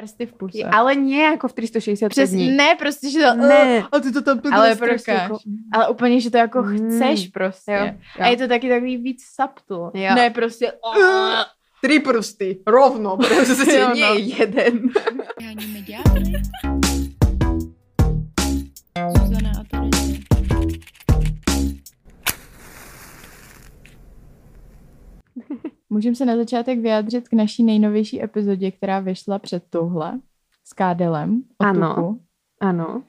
Prsty v puse. Ale nie jako v 365 Přes, dní. ne, prostě, že to, Ne. a ty to tam ale ale prostě jako, ale úplně, že to jako Mm. chceš prostě. Jo, A je to taky takový víc subtle. Jo. Ne, prostě, Tři prsty, rovno, prostě Jo, no. nie jeden. Háníme ďábly. Zuzana Můžeme se na začátek vyjádřit k naší nejnovější epizodě, která vyšla před touhle s Kádelem Ano. tuku. Ano.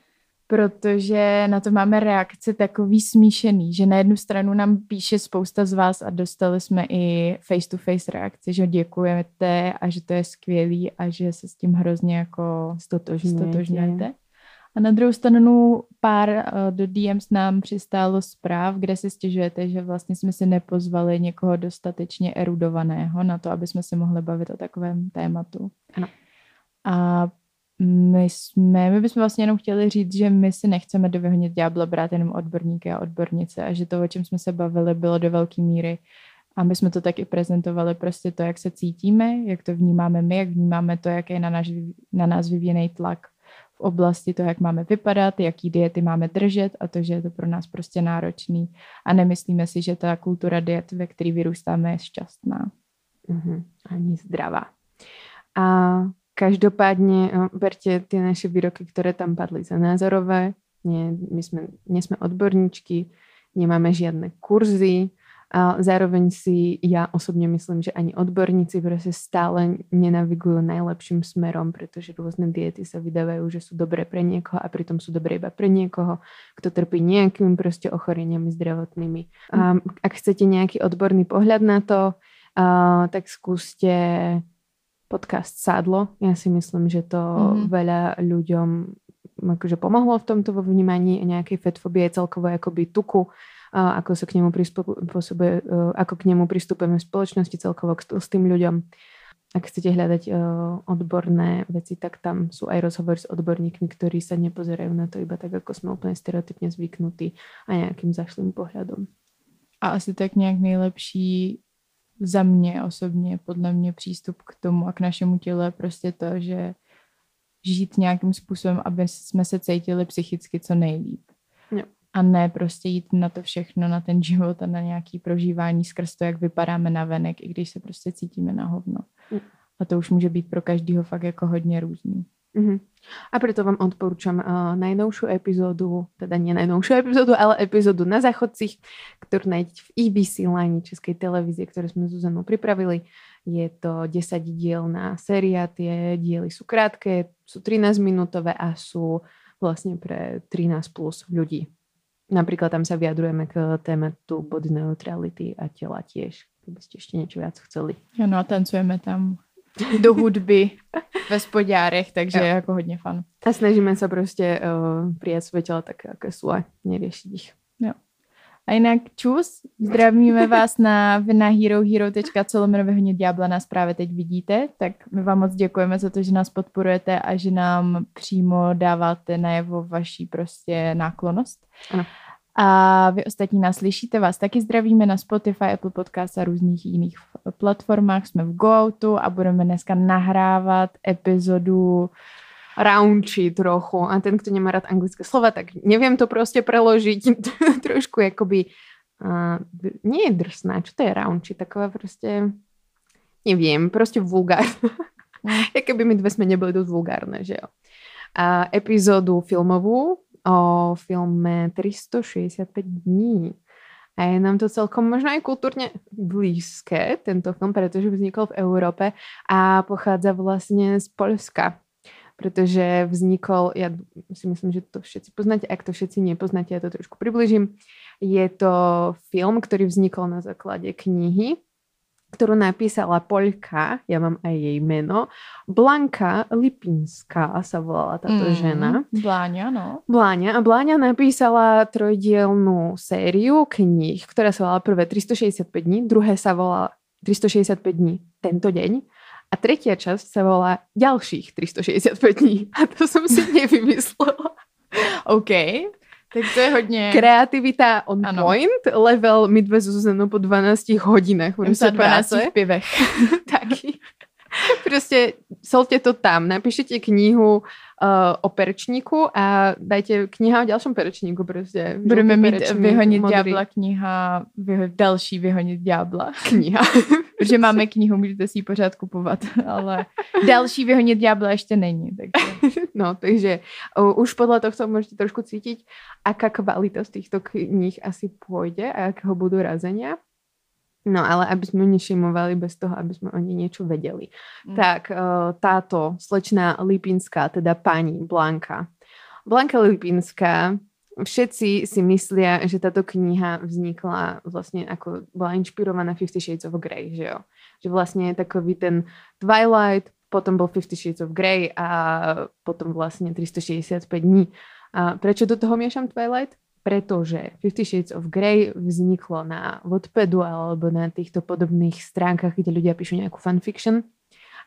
protože na to máme reakce takový smíšený, že na jednu stranu nám píše spousta z vás a dostali jsme i face-to-face reakce, že děkujete a že to je skvělý a že se s tím hrozně jako Stotožňujete. A na druhou stranu pár eh, do DMs nám přistálo zpráv, kde si stěžujete, že vlastně jsme si nepozvali někoho dostatečně erudovaného na to, aby jsme se mohli bavit o takovém tématu. Ano. A my jsme, my bychom vlastně jenom chtěli říct, že my si nechceme do vyhonit ďábla brát jenom odborníky a odbornice a že to, o čem jsme se bavili, bylo do velké míry a my jsme to taky prezentovali prostě to, jak se cítíme, jak to vnímáme my, jak vnímáme to, jak je na, náš, na nás vyvíjený tlak v oblasti toho, jak máme vypadat, jaký diety máme držet a to, že je to pro nás prostě náročný a nemyslíme si, že ta kultura diet, ve které vyrůstáme, je šťastná. Mhm. Ani zdravá. A každopádne eh, berte tie naše výroky, ktoré tam padli za názorové. Nie, my sme, nie sme odborníčky, nemáme žiadne kurzy. A zároveň si ja osobne myslím, že ani odborníci proste stále nenavigujú najlepším smerom, pretože rôzne diety sa vydávajú, že sú dobré pre niekoho a pritom sú dobré iba pre niekoho, kto trpí nejakými proste ochoreniami zdravotnými. A ak chcete nejaký odborný pohľad na to, a, tak skúste podcast Sádlo. Ja si myslím, že to Mhm. mm-hmm. veľa ľuďom akože pomohlo v tomto vo vnímaní nejakej fetfobie, celkovo akoby tuku, ako sa k nemu prispôsobuje, ako k nemu pristupujeme v spoločnosti celkovo s tým ľuďom. Ak chcete hľadať uh, odborné veci, tak tam sú aj rozhovory s odborníkmi, ktorí sa nepozerajú na to iba tak, ako sme úplne stereotypne zvyknutí a nejakým zašlým pohľadom. A asi tak nějak nejlepší za mě osobně, podle mě přístup k tomu a k našemu tělu je prostě to, že žít nějakým způsobem, aby jsme se cítili psychicky co nejlíp. Jo. A ne prostě jít na to všechno, na ten život a na nějaký prožívání skrz to, jak vypadáme na venek, i když se prostě cítíme na hovno. Mm. A to už může být pro každého fakt jako hodně různý. Mhm. A preto vám odporúčam uh, najnovšiu epizódu, teda nie najnovšiu epizódu, ale epizódu na záchodcích, ktorú nájdete v E EBC line Českej televízie, ktorú sme s Zuzanou pripravili. Je to 10 dielná séria, tie diely sú krátke, sú 13 minútové a sú vlastne pre 13 plus ľudí. Napríklad tam sa vyjadrujeme k tématu body neutrality a tela tiež, keby ste ešte niečo viac chceli. Ano, a tancujeme tam do hudby ve spodárech, takže Jo. je jako hodně fan. A snažíme sa proste uh, prijať svoje tela také, aké sú a neriešiť ich. A jinak čus, zdravíme vás na, na herohero.co lomeno vyhonit ďábla nás právě teď vidíte, tak my vám moc děkujeme za to, že nás podporujete a že nám přímo dáváte najevo vaší prostě náklonost. Ano. A vy ostatní nás slyšíte, vás taky zdravíme na Spotify, Apple Podcast a různých jiných platformách. Jsme v GoOutu a budeme dneska nahrávat epizodu raunchy trochu. A ten, kto nemá rád anglické slova, tak neviem to proste preložiť. Trošku akoby uh, nie je drsná. Čo to je raunchy? Taková proste neviem, proste vulgárna. Mm. Keby my dve sme neboli dosť vulgárne, že jo. A epizódu filmovú o filme 365 dní. A je nám to celkom možno aj kultúrne blízke, tento film, pretože vznikol v Európe a pochádza vlastne z Polska. Pretože vznikol, ja si myslím, že to všetci poznáte, ak to všetci nepoznáte, ja to trošku približím. Je to film, ktorý vznikol na základe knihy, ktorú napísala Poľka, ja mám aj jej meno, Blanka Lipinská sa volala táto Mm, žena. Bláňa, no. Bláňa. A Bláňa napísala trojdielnú sériu kníh, ktorá sa volala prvé 365 dní, druhé sa volá 365 dní tento deň a tretia časť sa volá ďalších 365 dní. A to som si nevymyslela. OK. Tak to je hodně... Kreativita on Ano. point, level my dve so Zuzanou po 12 hodinách za 12 práce. v pivech. Taký. Proste solte to tam, napíšete knihu uh, o perečníku a dajte kniha o ďalšom perečníku. Proste. Budeme mít vyhonit modrý. ďábla kniha, vyho- další vyhonit ďábla. Kniha. Protože máme knihu, můžete si ji pořád kupovat, ale další vyhonit ďábla ještě není. Takže. No, takže uh, už podľa tohto môžete trošku cítiť, aká kvalita z týchto kníh asi pôjde a akého budú razenia. No, ale aby sme nešimovali bez toho, aby sme o nej niečo vedeli. Mm. Tak uh, táto slečná Lipinská, teda pani Blanka. Blanka Lipinská, všetci si myslia, že táto kniha vznikla vlastne ako bola inšpirovaná Fifty Shades of Grey, že jo? Že vlastne je takový ten Twilight, potom bol Fifty Shades of Grey a potom vlastne 365 dní. A prečo do toho miešam Twilight? Pretože Fifty Shades of Grey vzniklo na Wattpadu alebo na týchto podobných stránkach, kde ľudia píšu nejakú fanfiction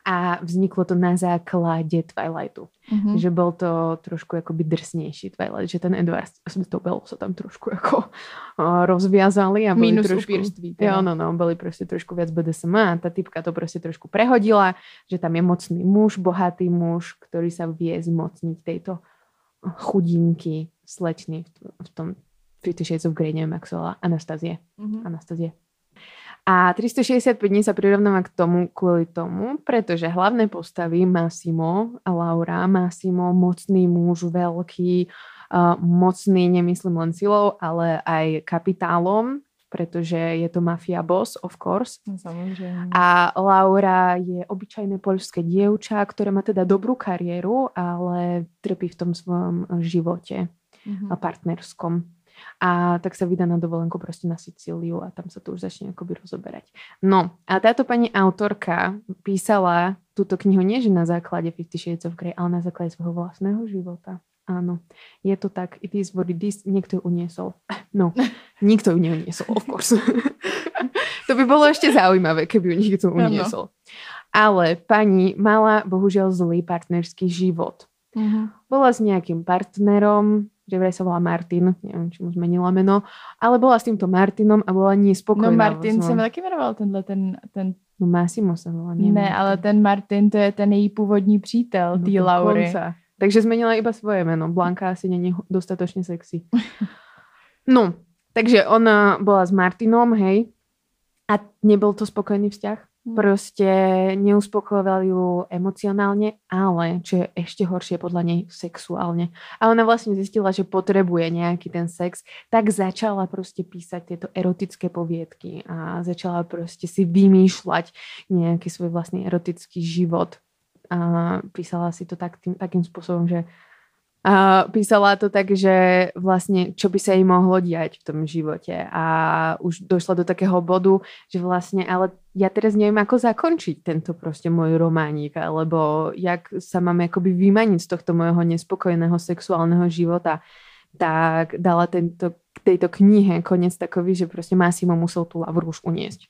a vzniklo to na základe Twilightu. Mhm. Že bol to trošku akoby drsnejší Twilight, že ten Edward Tobel sa tam trošku ako uh, rozviazali a boli Minus trošku... upírství. Jo, teda. no, no, boli proste trošku viac BDSM a tá typka to proste trošku prehodila, že tam je mocný muž, bohatý muž, ktorý sa vie zmocniť tejto chudinky slečny v, tom Fifty Shades of Grey, neviem, ako sa volá, Anastazie. Mhm. Anastazie. A 365 dní sa prirovnáva k tomu kvôli tomu, pretože hlavné postavy Massimo a Laura, Massimo, mocný muž, veľký, uh, mocný, nemyslím len silou, ale aj kapitálom, pretože je to mafia boss, of course. No, samozřejmě. A Laura je obyčajné poľské dievča, ktoré má teda dobrú kariéru, ale trpí v tom svojom živote Mhm. a partnerskom. A tak sa vydá na dovolenku proste na Sicíliu a tam sa to už začne akoby rozoberať. No a táto pani autorka písala túto knihu nie že na základe Fifty Shades of Grey, ale na základe svojho vlastného života. Áno, je to tak, it is what it is, niekto ju uniesol. No, nikto ju neuniesol, of course. to by bolo ešte zaujímavé, keby ju niekto uniesol. Ale pani mala bohužiaľ zlý partnerský život Mhm. bola s nejakým partnerom, že vraj sa volá Martin, neviem, či mu zmenila meno, ale bola s týmto Martinom a bola nespokojná. No Martin se mi taky jmenoval tenhle ten, ten No Massimo sa volá, nie ne, ale ten Martin, to je ten její původní přítel, No, tý Laury. dokonca. Takže zmenila iba svoje meno. Blanka asi není dostatočne sexy. No, takže ona bola s Martinom, hej, a nebol to spokojný vzťah. Hm. Proste neuspokojoval ju emocionálne, ale čo je ešte horšie podľa nej sexuálne. A ona vlastne zistila, že potrebuje nejaký ten sex, tak začala proste písať tieto erotické poviedky a začala proste si vymýšľať nejaký svoj vlastný erotický život. A písala si to tak, tým, takým spôsobom, že a písala to tak, že vlastne čo by sa jej mohlo diať v tom živote a už došla do takého bodu, že vlastne, ale ja teraz neviem, ako zakončiť tento proste môj románik, alebo jak sa mám akoby vymaniť z tohto môjho nespokojného sexuálneho života tak dala tento, tejto knihe koniec takový, že proste Massimo musel tú Lavru už uniesť.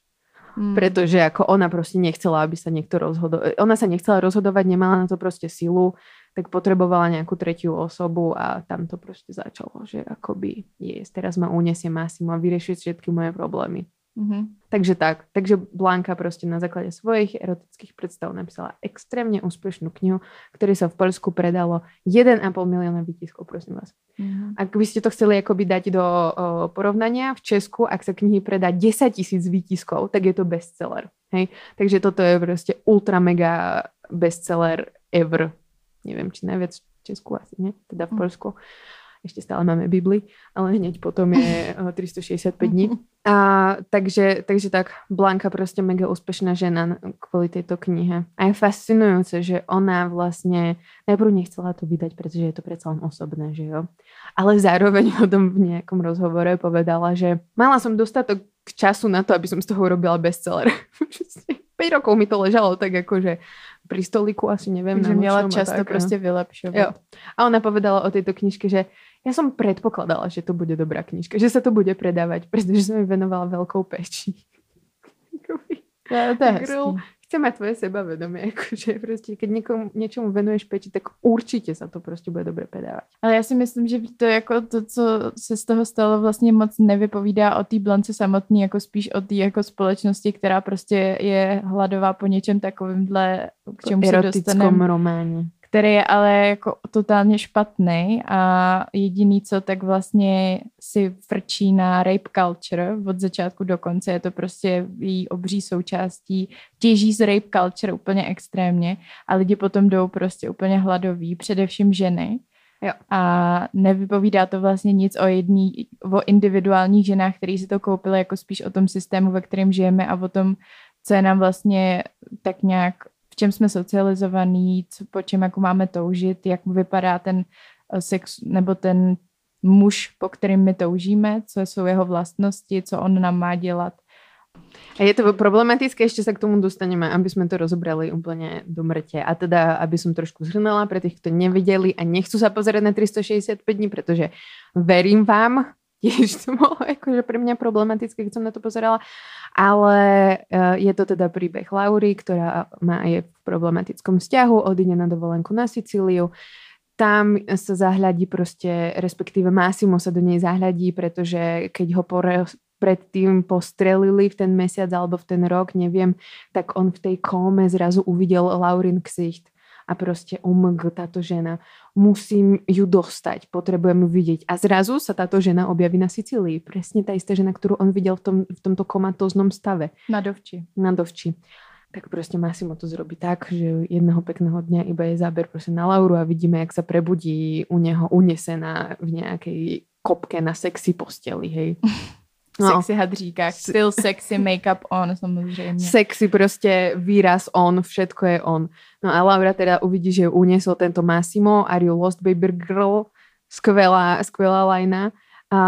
Mm. Pretože ako ona proste nechcela, aby sa niekto rozhodoval. Ona sa nechcela rozhodovať, nemala na to proste silu, tak potrebovala nejakú tretiu osobu a tam to proste začalo, že akoby yes, teraz ma uniesie Massimo a vyrieši všetky moje problémy. Mhm. Takže tak. Takže Blanka proste na základe svojich erotických predstav napísala extrémne úspešnú knihu, ktorej sa v Poľsku predalo 1,5 milióna výtiskov, prosím vás. Mhm. Ak by ste to chceli akoby dať do o, porovnania, v Česku, ak sa knihy predá 10 tisíc výtiskov, tak je to bestseller. Hej? Takže toto je proste ultra mega bestseller ever. Neviem, či najviac v Česku asi, nie? Teda v Mm. Polsku. Ešte stále máme Bibli, ale hneď potom je o, 365 dní. A, takže, takže tak, Blanka proste mega úspešná žena kvôli tejto knihe. A je fascinujúce, že ona vlastne najprv nechcela to vydať, pretože je to predsa len osobné, že jo. Ale zároveň potom v nejakom rozhovore povedala, že mala som dostatok času na to, aby som z toho urobila bestseller. 5 rokov mi to ležalo tak akože pri stoliku asi neviem. Takže na měla nočnom a čas to tak, prostě no. vylepšovat. Jo. A ona povedala o tejto knižke, že ja som predpokladala, že to bude dobrá knižka, že sa to bude predávať, pretože som jej venovala veľkou peči. Je- to je Girl. chce mať tvoje sebavedomie, akože proste, keď niekomu, niečomu venuješ peči, tak určitě sa to prostě bude dobre pedávat. Ale já si myslím, že to jako to, co se z toho stalo, vlastně moc nevypovídá o té blance samotný, jako spíš o té jako společnosti, která prostě je hladová po něčem takovýmhle, k čemu se dostaneme. románě který je ale jako totálně špatný a jediný, co tak vlastně si frčí na rape culture od začátku do konce, je to prostě její obří součástí, těží z rape culture úplně extrémně a lidi potom jdou prostě úplně hladoví, především ženy. Jo. A nevypovídá to vlastně nic o jedný, o individuálních ženách, který si to koupili, jako spíš o tom systému, ve kterém žijeme a o tom, co je nám vlastně tak nějak čem jsme socializovaní, co, po čem jako máme toužit, jak vypadá ten eh, sex nebo ten muž, po kterým my toužíme, co jsou jeho vlastnosti, co on nám má dělat. A je to problematické, ešte sa k tomu dostaneme, aby sme to rozobrali úplne do mŕte. A teda, aby som trošku zhrnula pre tých, kto nevideli a nechcú sa pozerať na 365 dní, pretože verím vám, tiež to bolo akože pre mňa problematické, keď som na to pozerala. Ale uh, je to teda príbeh Laury, ktorá má je v problematickom vzťahu, odíde na dovolenku na Sicíliu. Tam sa zahľadí proste, respektíve Massimo sa do nej zahľadí, pretože keď ho pore, predtým postrelili v ten mesiac alebo v ten rok, neviem, tak on v tej kóme zrazu uvidel Laurin ksicht a proste omg, táto žena, musím ju dostať, potrebujem ju vidieť. A zrazu sa táto žena objaví na Sicílii. Presne tá istá žena, ktorú on videl v, tom, v tomto komatóznom stave. Na dovči. Na dovči. Tak proste Massimo to zrobí tak, že jedného pekného dňa iba je záber proste na Lauru a vidíme, jak sa prebudí u neho unesená v nejakej kopke na sexy posteli, hej. No. Sexy hadříkách, still sexy make-up on samozřejmě. Sexy prostě výraz on, všetko je on. No a Laura teda uvidí, že uniesol tento Massimo, Are you lost baby girl? Skvelá, skvelá lajna. A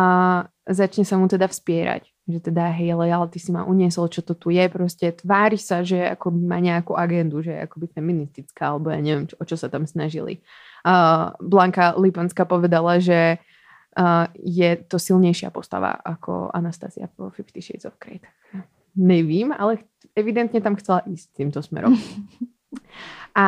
začne sa mu teda vspierať že teda hej, ale, ale ty si ma uniesol, čo to tu je, proste tvári sa, že ako má nejakú agendu, že je akoby feministická, alebo ja neviem, čo, o čo sa tam snažili. Uh, Blanka Lipanská povedala, že uh, je to silnejšia postava ako Anastasia po Fifty Shades of Grey. Nevím, ale evidentne tam chcela ísť týmto smerom. A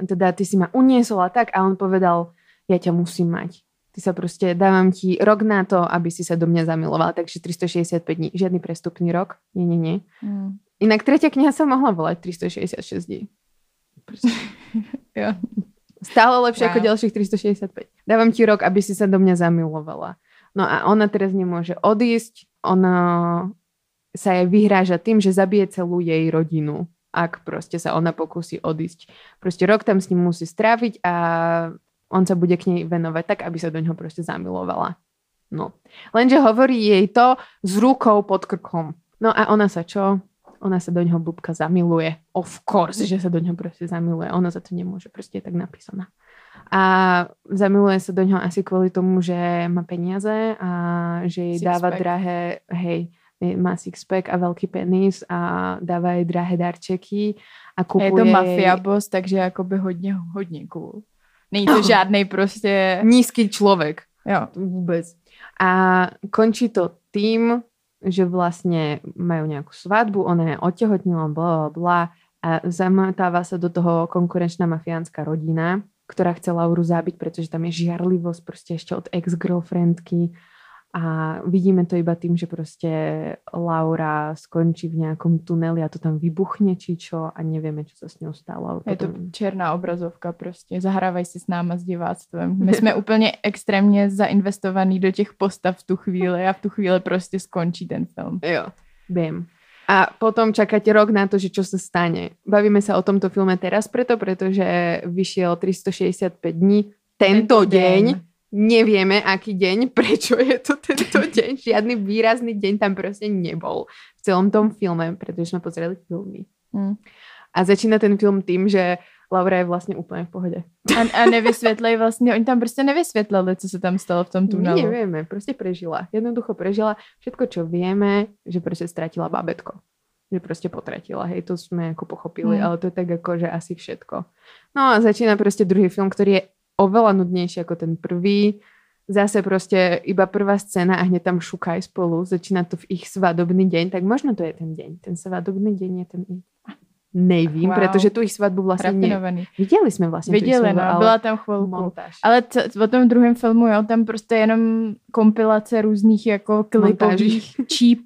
teda ty si ma uniesol a tak a on povedal, ja ťa musím mať. Ty sa proste, dávam ti rok na to, aby si sa do mňa zamiloval, takže 365 dní, žiadny prestupný rok. Nie, nie, nie. Mm. Inak tretia kniha sa mohla volať 366 dní. jo. Stále lepšie wow. ako ďalších 365. Dávam ti rok, aby si sa do mňa zamilovala. No a ona teraz nemôže odísť. Ona sa jej vyhráža tým, že zabije celú jej rodinu, ak proste sa ona pokusí odísť. Proste rok tam s ním musí stráviť a on sa bude k nej venovať tak, aby sa do ňoho proste zamilovala. No. Lenže hovorí jej to s rukou pod krkom. No a ona sa čo? Ona sa do neho blbka zamiluje. Of course, že sa do neho proste zamiluje. Ona za to nemôže, proste je tak napísaná. A zamiluje sa do neho asi kvôli tomu, že má peniaze a že jej six dáva pack. drahé, hej, má sixpack a veľký penis a dáva jej drahé darčeky a kupuje... Je to mafia boss, takže akoby hodně, hodně cool. Není to žádnej prostě... Nízky človek. Jo. Vôbec. A končí to tým, že vlastne majú nejakú svadbu, ona je otehotnila, bla, bla, bla a zamotáva sa do toho konkurenčná mafiánska rodina, ktorá chce Lauru zabiť, pretože tam je žiarlivosť proste ešte od ex-girlfriendky a vidíme to iba tým, že proste Laura skončí v nejakom tuneli a to tam vybuchne, či čo a nevieme, čo sa s ňou stalo. Je to černá obrazovka prostě. Zahrávaj si s náma s diváctvem. My jsme úplně extrémně zainvestovaní do těch postav v tu chvíli a v tu chvíli prostě skončí ten film. Jo, viem. A potom čakáte rok na to, že čo sa stane. Bavíme sa o tomto filme teraz preto, pretože vyšiel 365 dní tento, tento deň. deň nevieme, aký deň, prečo je to tento deň. Žiadny výrazný deň tam proste nebol v celom tom filme, pretože sme pozreli filmy. Mm. A začína ten film tým, že Laura je vlastně úplně v pohodě. A, a nevysvětlej vlastně, oni tam prostě nevysvětlili, co se tam stalo v tom tunelu. My nevieme, prostě prežila. Jednoducho prežila všetko, čo vieme, že prostě stratila babetko. Že prostě potratila, hej, to jsme jako pochopili, mm. ale to je tak jako, že asi všetko. No a začína prostě druhý film, který je oveľa nudnejší ako ten prvý. Zase proste iba prvá scéna a hneď tam šukaj spolu. Začína to v ich svadobný deň, tak možno to je ten deň. Ten svadobný deň je ten... Nevím, Wow. protože tu ich svatbu vlastně ne... Rafinovaný. Viděli jsme vlastně ich Viděli, svatbu, no, ale byla tam chvilku. montáž. Ale c- o tom druhém filmu, jo, tam prostě jenom kompilace různých jako klipových, cheap,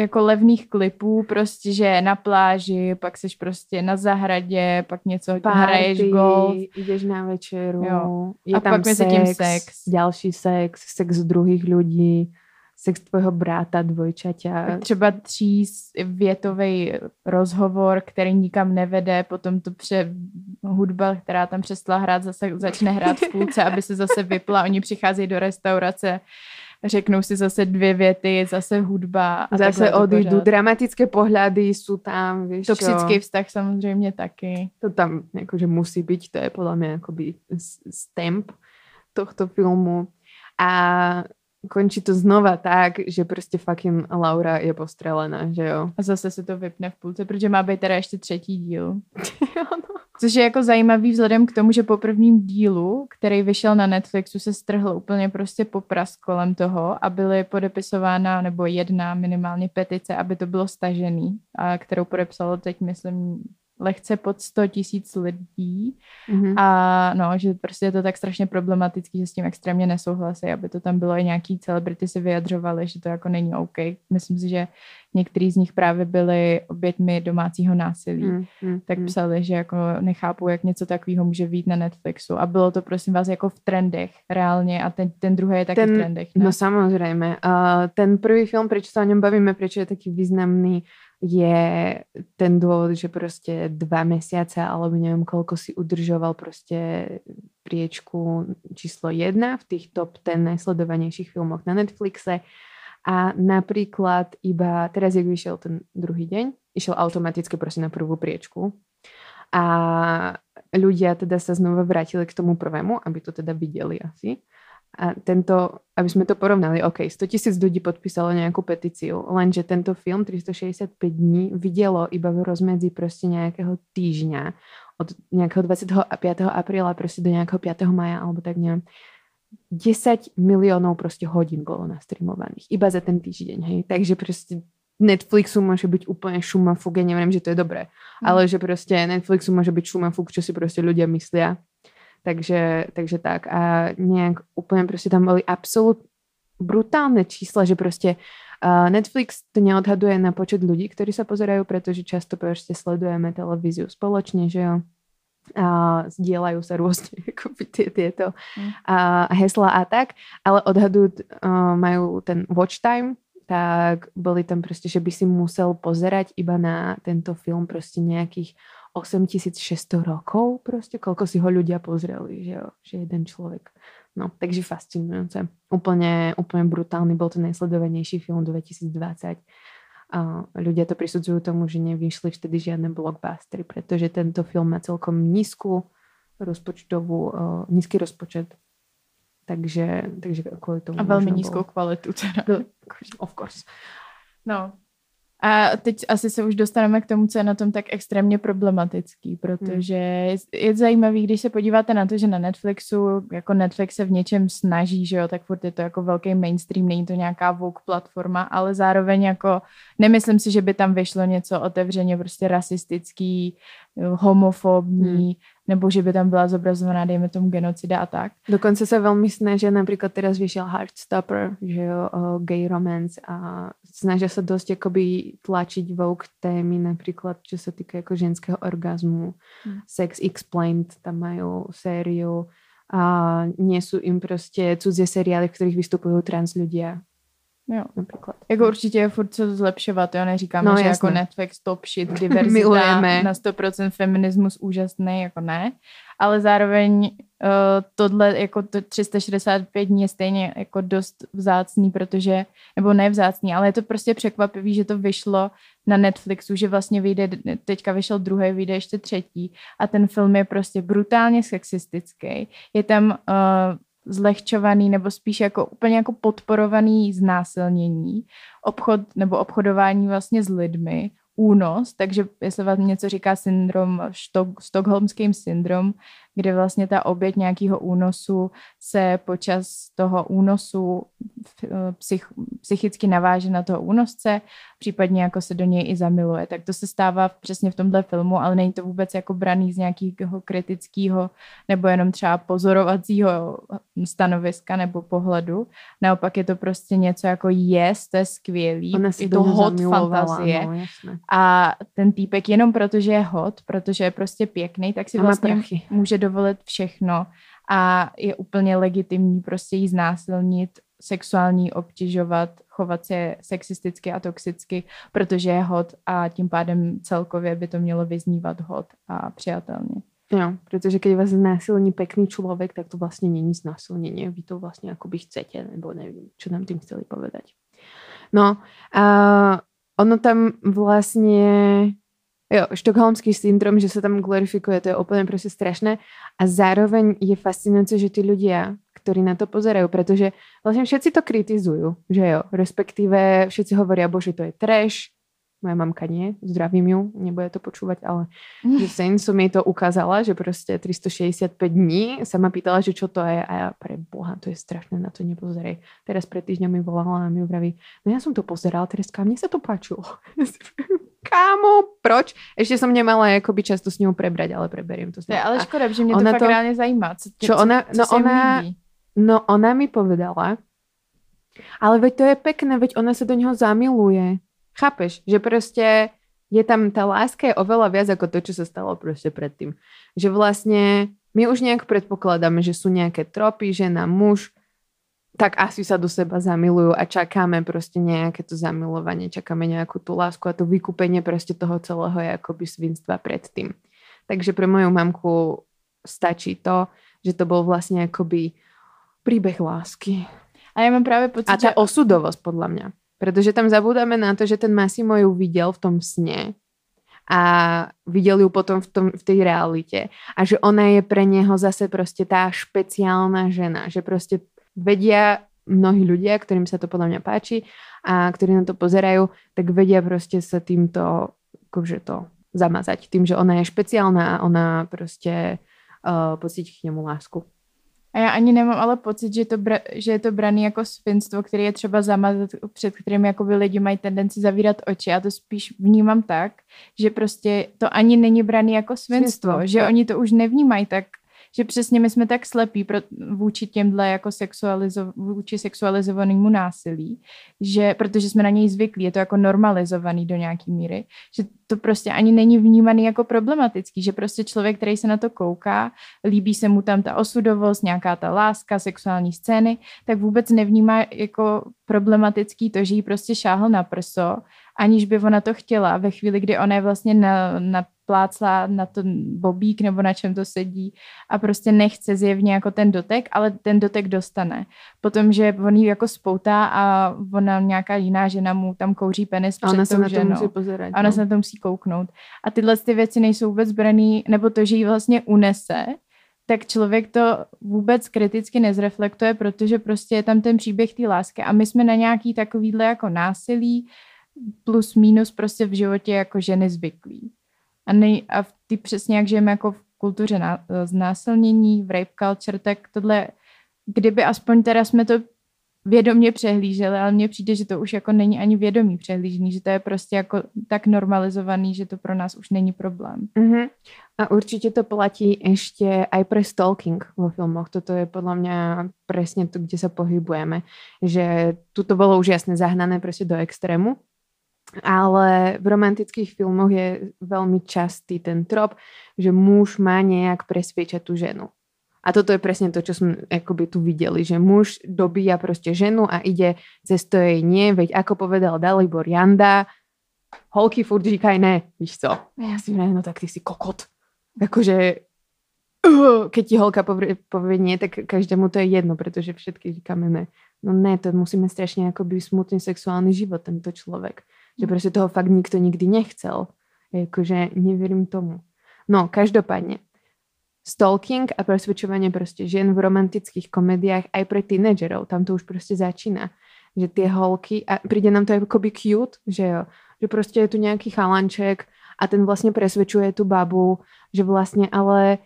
jako levných klipů, prostě, že na pláži, pak seš prostě na zahradě, pak něco hraješ golf. ideš na večeru, Jo. je A tam pak sex, tím sex. ďalší sex, sex druhých ľudí, sex tvojho bráta, dvojčaťa. Třeba tří větový rozhovor, který nikam nevede, potom to pře hudba, která tam přestala hrát, zase začne hrát v půlce, aby se zase vypla. Oni přicházejí do restaurace, řeknou si zase dvě věty, zase hudba. A Zase pořád. dramatické pohľady sú tam, vieš Toxický čo, vztah samozřejmě taky. to tam akože musí byť, to je podľa mňa akoby s- stamp tohto filmu. A končí to znova tak, že prostě fucking Laura je postrelená, že jo. A zase se to vypne v půlce, protože má být teda ještě třetí díl. Což je jako zajímavý vzhledem k tomu, že po prvním dílu, který vyšel na Netflixu, se strhl úplně prostě popras kolem toho a byly podepisována, nebo jedna minimálně petice, aby to bylo stažený, a kterou podepsalo teď, myslím, lehce pod 100 tisíc lidí. Mhm. A no, že prostě je to tak strašně problematický, že s tím extrémně nesouhlasí, aby to tam bylo i nějaký celebrity se vyjadřovali, že to jako není OK. Myslím si, že některý z nich právě byli oběťmi domácího násilí. Mm, mm, Tak mm. psali, že jako nechápu, jak něco takového může být na Netflixu. A bylo to, prosím vás, jako v trendech reálně a ten, ten druhý je taky Ten- v trendech. Ne? No samozrejme. Uh, ten prvý film, prečo sa o ňom bavíme, prečo je taký významný, je ten dôvod, že proste dva mesiace alebo neviem koľko si udržoval proste priečku číslo jedna v tých top 10 najsledovanejších filmoch na Netflixe a napríklad iba teraz, jak vyšiel ten druhý deň, išiel automaticky proste na prvú priečku a ľudia teda sa znova vrátili k tomu prvému, aby to teda videli asi. A tento, aby sme to porovnali, OK, 100 tisíc ľudí podpísalo nejakú petíciu, lenže tento film 365 dní videlo iba v rozmedzi proste nejakého týždňa, od nejakého 25. apríla proste do nejakého 5. maja, alebo tak neviem. 10 miliónov proste hodín bolo nastreamovaných, iba za ten týždeň, hej. Takže proste Netflixu môže byť úplne šumafuk, ja neviem, že to je dobré, Mm. ale že proste Netflixu môže byť šumafuk, čo si proste ľudia myslia. Takže, takže tak. A nejak úplne proste tam boli absolút brutálne čísla, že proste uh, Netflix to neodhaduje na počet ľudí, ktorí sa pozerajú, pretože často proste sledujeme televíziu spoločne, že jo. A zdieľajú sa rôzne akoby tie, tieto Mm. a hesla a tak, ale odhadujú, uh, majú ten watch time, tak boli tam proste, že by si musel pozerať iba na tento film proste nejakých 8600 rokov proste, koľko si ho ľudia pozreli, že, že jeden človek. No, takže fascinujúce. Úplne, úplne brutálny, bol to najsledovanejší film 2020. A ľudia to prisudzujú tomu, že nevyšli vtedy žiadne blockbustery, pretože tento film má celkom nízku rozpočtovú, nízky rozpočet. Takže, takže kvôli tomu A velmi možno nízkou bol- kvalitu teda. Of course. No. A teď asi se už dostaneme k tomu, co je na tom tak extrémně problematický, protože je, zajímavý, když se podíváte na to, že na Netflixu, jako Netflix se v něčem snaží, že jo, tak furt je to jako velký mainstream, není to nějaká Vogue platforma, ale zároveň jako nemyslím si, že by tam vyšlo něco otevřeně prostě rasistický, homofobní, nebo že by tam byla zobrazovaná, dejme tomu, genocida a tak. Dokonca sa veľmi snažia, napríklad teraz vyšiel Heartstopper, že jo, o gay romance a snažia sa dosť akoby tlačiť Vogue témy, napríklad čo sa týka ako ženského orgazmu, Hmm. Sex Explained, tam majú sériu a nie sú im proste cudzie seriály, v ktorých vystupujú trans ľudia Jo. napríklad. Jako určitě je furt co zlepšovat, jo, neříkáme, No, že jasně. jako Netflix top shit, diverzita, Milujeme. na 100% feminismus úžasný, jako ne, ale zároveň uh, tohle jako to 365 dní je stejně jako dost vzácný, protože, nebo ne vzácný, ale je to prostě překvapivý, že to vyšlo na Netflixu, že vlastně vyjde, teďka vyšel druhý, vyjde ještě třetí a ten film je prostě brutálně sexistický. Je tam uh, zlehčovaný nebo spíš jako úplně jako podporovaný znásilnění, obchod nebo obchodování vlastně s lidmi, únos, takže jestli vám něco říká syndrom, štok, stokholmským syndrom, kde vlastně ta oběť nějakého únosu se počas toho únosu f- psych, psychicky naváže na toho únosce, případně jako se do něj i zamiluje. Tak to se stává přesně v tomhle filmu, ale není to vůbec jako braný z nějakého kritického nebo jenom třeba pozorovacího stanoviska nebo pohledu. Naopak je to prostě něco jako jest, to je skvělý, Ona je to hot fantazie. No, jasné. A ten týpek jenom protože je hot, protože je prostě pěkný, tak si A vlastně prachy. může dovolit všechno a je úplně legitimní prostě jí znásilnit, sexuální obtěžovat, chovat se sexisticky a toxicky, protože je hot a tím pádem celkově by to mělo vyznívat hot a přijatelně. Jo, pretože keď vás znásilní pekný človek, tak to vlastne není znásilnenie. Vy to vlastne akoby chcete, nebo neviem, čo nám tým chceli povedať. No, a ono tam vlastne... Jo, štokholmský syndrom, že sa tam glorifikuje, to je úplne proste strašné. A zároveň je fascinujúce, že tí ľudia, ktorí na to pozerajú, pretože vlastne všetci to kritizujú, že jo, respektíve všetci hovoria, bože, to je trash, moja mamka nie, zdravím ju, nebude to počúvať, ale že sen som jej to ukázala, že proste 365 dní sa ma pýtala, že čo to je a ja pre boha, to je strašné, na to nepozerej. Teraz pred týždňom mi volala a mi vraví, no ja som to pozerala, Tereska, mne sa to páčilo. Kámo, proč? Ešte som nemala akoby často s ňou prebrať, ale preberiem to s ňou. ale A- škoda, že mě to fakt to- reálně zajímá. Co, Čo co, ona- co no ona- líbí. No ona mi povedala, ale veď to je pekné, veď ona sa do neho zamiluje. Chápeš? Že proste je tam, tá láska je oveľa viac ako to, čo sa stalo proste predtým. Že vlastne my už nejak predpokladáme, že sú nejaké tropy, žena, muž, tak asi sa do seba zamilujú a čakáme proste nejaké to zamilovanie, čakáme nejakú tú lásku a to vykúpenie proste toho celého je akoby svinstva predtým. Takže pre moju mamku stačí to, že to bol vlastne akoby príbeh lásky. A já mám právě pocit, A tá že osudovosť podľa mňa. Pretože tam zabúdame na to, že ten Massimo ju videl v tom sne a videl ju potom v, tom, v tej realite. A že ona je pre neho zase proste tá špeciálna žena. Že proste vedia mnohí ľudia, ktorým sa to podľa mňa páči a ktorí na to pozerajú, tak vedia proste sa týmto akože to zamazať. Tým, že ona je špeciálna a ona proste uh, pocíti k němu lásku. A já ani nemám ale pocit, že, to bra, že je to braný jako svinstvo, který je třeba zamazat, před kterým jakoby lidi mají tendenci zavírat oči. Já to spíš vnímám tak, že prostě to ani není braný jako svinstvo, Svinstvo, že oni to už nevnímají tak, že přesně my jsme tak slepí pro, vůči těmhle jako sexualizo, vůči sexualizovanému násilí, že protože jsme na něj zvyklí, je to jako normalizovaný do nějaký míry, že to prostě ani není vnímaný jako problematický, že prostě člověk, který se na to kouká, líbí se mu tam ta osudovost, nějaká ta láska, sexuální scény, tak vůbec nevnímá jako problematický to, že jí prostě šáhl na prso, aniž by ona to chtěla. Ve chvíli, kdy ona je vlastně na, naplácla na ten bobík nebo na čem to sedí a prostě nechce zjevně jako ten dotek, ale ten dotek dostane. Potom, že on jí jako spoutá a ona nějaká jiná žena mu tam kouří penis A ona tou na to ženou. musí pozerať. A ona no. se na to musí kouknout. A tyhle ty věci nejsou vůbec braný, nebo to, že ji vlastně unese, tak člověk to vůbec kriticky nezreflektuje, protože prostě je tam ten příběh té lásky a my jsme na nějaký takovýhle jako násilí plus minus prostě v životě jako ženy zvyklí. A, nej, a v ty přesně jak žijeme jako v kultuře na, znásilnění, v rape culture, tak tohle, kdyby aspoň teda jsme to vědomě přehlíželi, ale mně přijde, že to už jako není ani vědomý přehlížení, že to je prostě jako tak normalizovaný, že to pro nás už není problém. Uh-huh. A určite to platí ešte aj pre stalking vo filmoch. Toto je podľa mňa presne to, kde sa pohybujeme. Že tu to bolo už jasne zahnané proste do extrému. Ale v romantických filmoch je veľmi častý ten trop, že muž má nejak presviečať tú ženu. A toto je presne to, čo sme akoby tu videli, že muž dobíja proste ženu a ide cez to jej nie, veď ako povedal Dalibor Janda, holky furt říkají ne, víš co. A ja si vrajím, no tak ty si kokot. Akože keď ti holka povie, povie nie, tak každému to je jedno, pretože všetky říkáme ne. No ne, to musíme strašne akoby smutný sexuálny život tento človek. Že proste toho fakt nikto nikdy nechcel. Akože neverím tomu. No, každopádne. Stalking a presvedčovanie proste žien v romantických komediách aj pre tínedžerov. Tam to už proste začína. Že tie holky, a príde nám to akoby cute, že jo, že proste je tu nejaký chalanček a ten vlastne presvedčuje tú babu, že vlastne ale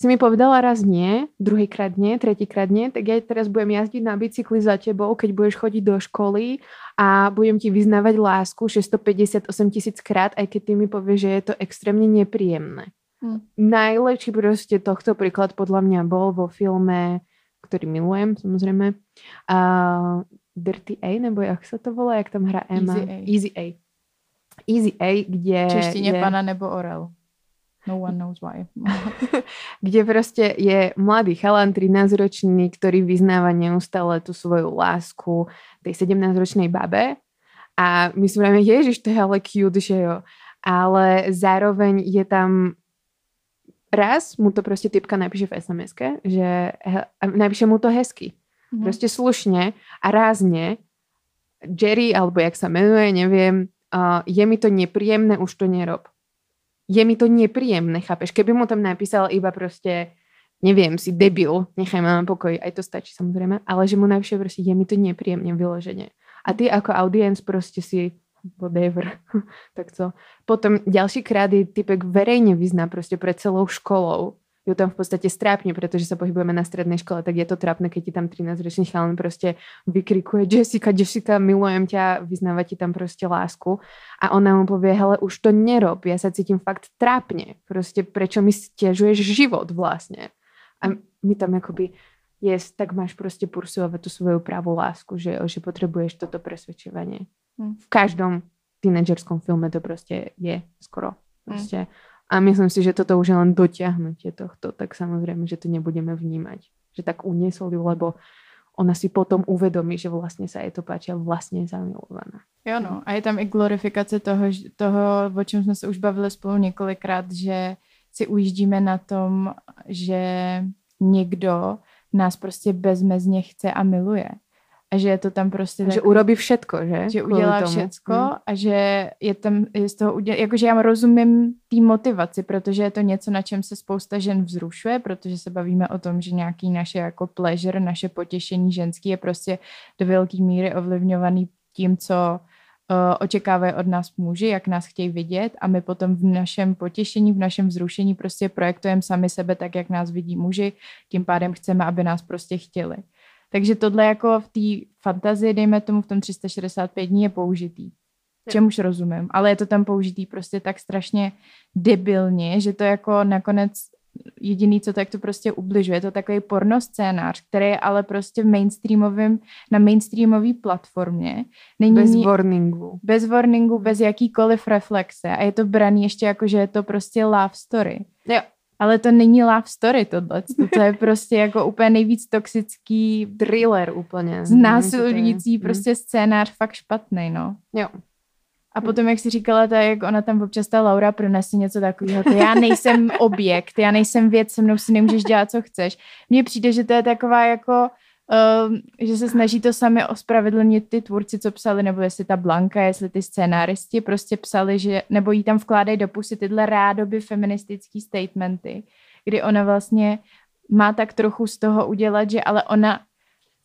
si mi povedala raz nie, druhýkrát nie, tretíkrát nie, tak ja teraz budem jazdiť na bicykli za tebou, keď budeš chodiť do školy a budem ti vyznávať lásku 658 tisíc krát, aj keď ty mi povieš, že je to extrémne nepríjemné. Hm. Najlepší proste tohto príklad podľa mňa bol vo filme, ktorý milujem samozrejme, uh, Dirty A, nebo jak sa to volá, jak tam hrá Emma? Easy A. Easy A. Easy A, kde... V češtině je... pana nebo orel. No one knows why. kde proste je mladý chalan, 13-ročný, ktorý vyznáva neustále tú svoju lásku tej 17-ročnej babe a my si hovoríme, ježiš, to je ale cute, že jo. Ale zároveň je tam raz mu to proste typka napíše v sms že napíše mu to hezky. Mhm. Proste slušne a rázne. Jerry, alebo jak sa menuje, neviem, uh, je mi to nepríjemné, už to nerob je mi to nepríjemné, chápeš? Keby mu tam napísal iba proste, neviem, si debil, nechaj ma na pokoj, aj to stačí samozrejme, ale že mu napíše proste, je mi to nepríjemne vyloženie. A ty ako audience proste si whatever. tak co. Potom ďalší krát je typek verejne vyzná proste pred celou školou, ju tam v podstate strápne, pretože sa pohybujeme na strednej škole, tak je to trápne, keď ti tam 13-ročný chalan proste vykrikuje Jessica, Jessica, milujem ťa, vyznáva ti tam proste lásku a ona mu povie, hele, už to nerob, ja sa cítim fakt trápne, proste prečo mi stiažuješ život vlastne. A my tam akoby, yes, tak máš proste pursovať tú svoju pravú lásku, že, že potrebuješ toto presvedčovanie. Hm. V každom tínedžerskom filme to proste je skoro. Proste. A myslím si, že toto už je len dotiahnutie tohto, tak samozrejme, že to nebudeme vnímať. Že tak uniesol ju, lebo ona si potom uvedomí, že vlastne sa jej to páči a vlastne je zamilovaná. Jo no, a je tam i glorifikace toho, toho, o čem jsme se už bavili spolu několikrát, že si ujíždíme na tom, že někdo nás prostě bezmezně chce a miluje. A že je to tam prostě Že tak, urobí všetko, že? že udělá tomu. všecko Hm. a že je tam, je z toho udělá, jakože já rozumím té motivaci, protože je to něco, na čem se spousta žen vzrušuje, protože se bavíme o tom, že nějaký naše jako pleasure, naše potěšení ženský je prostě do velké míry ovlivňovaný tím, co uh, očekávají od nás muži, jak nás chtějí vidět a my potom v našem potěšení, v našem vzrušení prostě projektujeme sami sebe tak, jak nás vidí muži, tím pádem chceme, aby nás prostě chtěli. Takže tohle jako v té fantazii, dejme tomu v tom 365 dní je použitý. Čemuž rozumím, ale je to tam použitý prostě tak strašně debilně, že to jako nakonec jediný, co tak to prostě ubližuje. Je to takový porno scénář, který je ale prostě v mainstreamovém, na mainstreamové platformě. Není Bez ni- warningu. bez warningu, bez jakýkoliv reflexe a je to braný ještě jako, že je to prostě love story. Jo. Ale to není love story tohle. To je prostě jako úplně nejvíc toxický, Thriller úplne. znásilňující prostě scénář fakt špatný, no. Jo. A potom, jak si říkala, tak jak ona tam občas ta Laura pronese něco takového, to já nejsem objekt, já nejsem věc, se mnou si nemůžeš dělat, co chceš. Mně přijde, že to je taková jako, um, že se snaží to sami ospravedlnit ty tvůrci, co psali, nebo jestli ta Blanka, jestli ty scénáristi prostě psali, že, nebo jí tam vkládají do pusy tyhle rádoby feministický statementy, kdy ona vlastně má tak trochu z toho udělat, že ale ona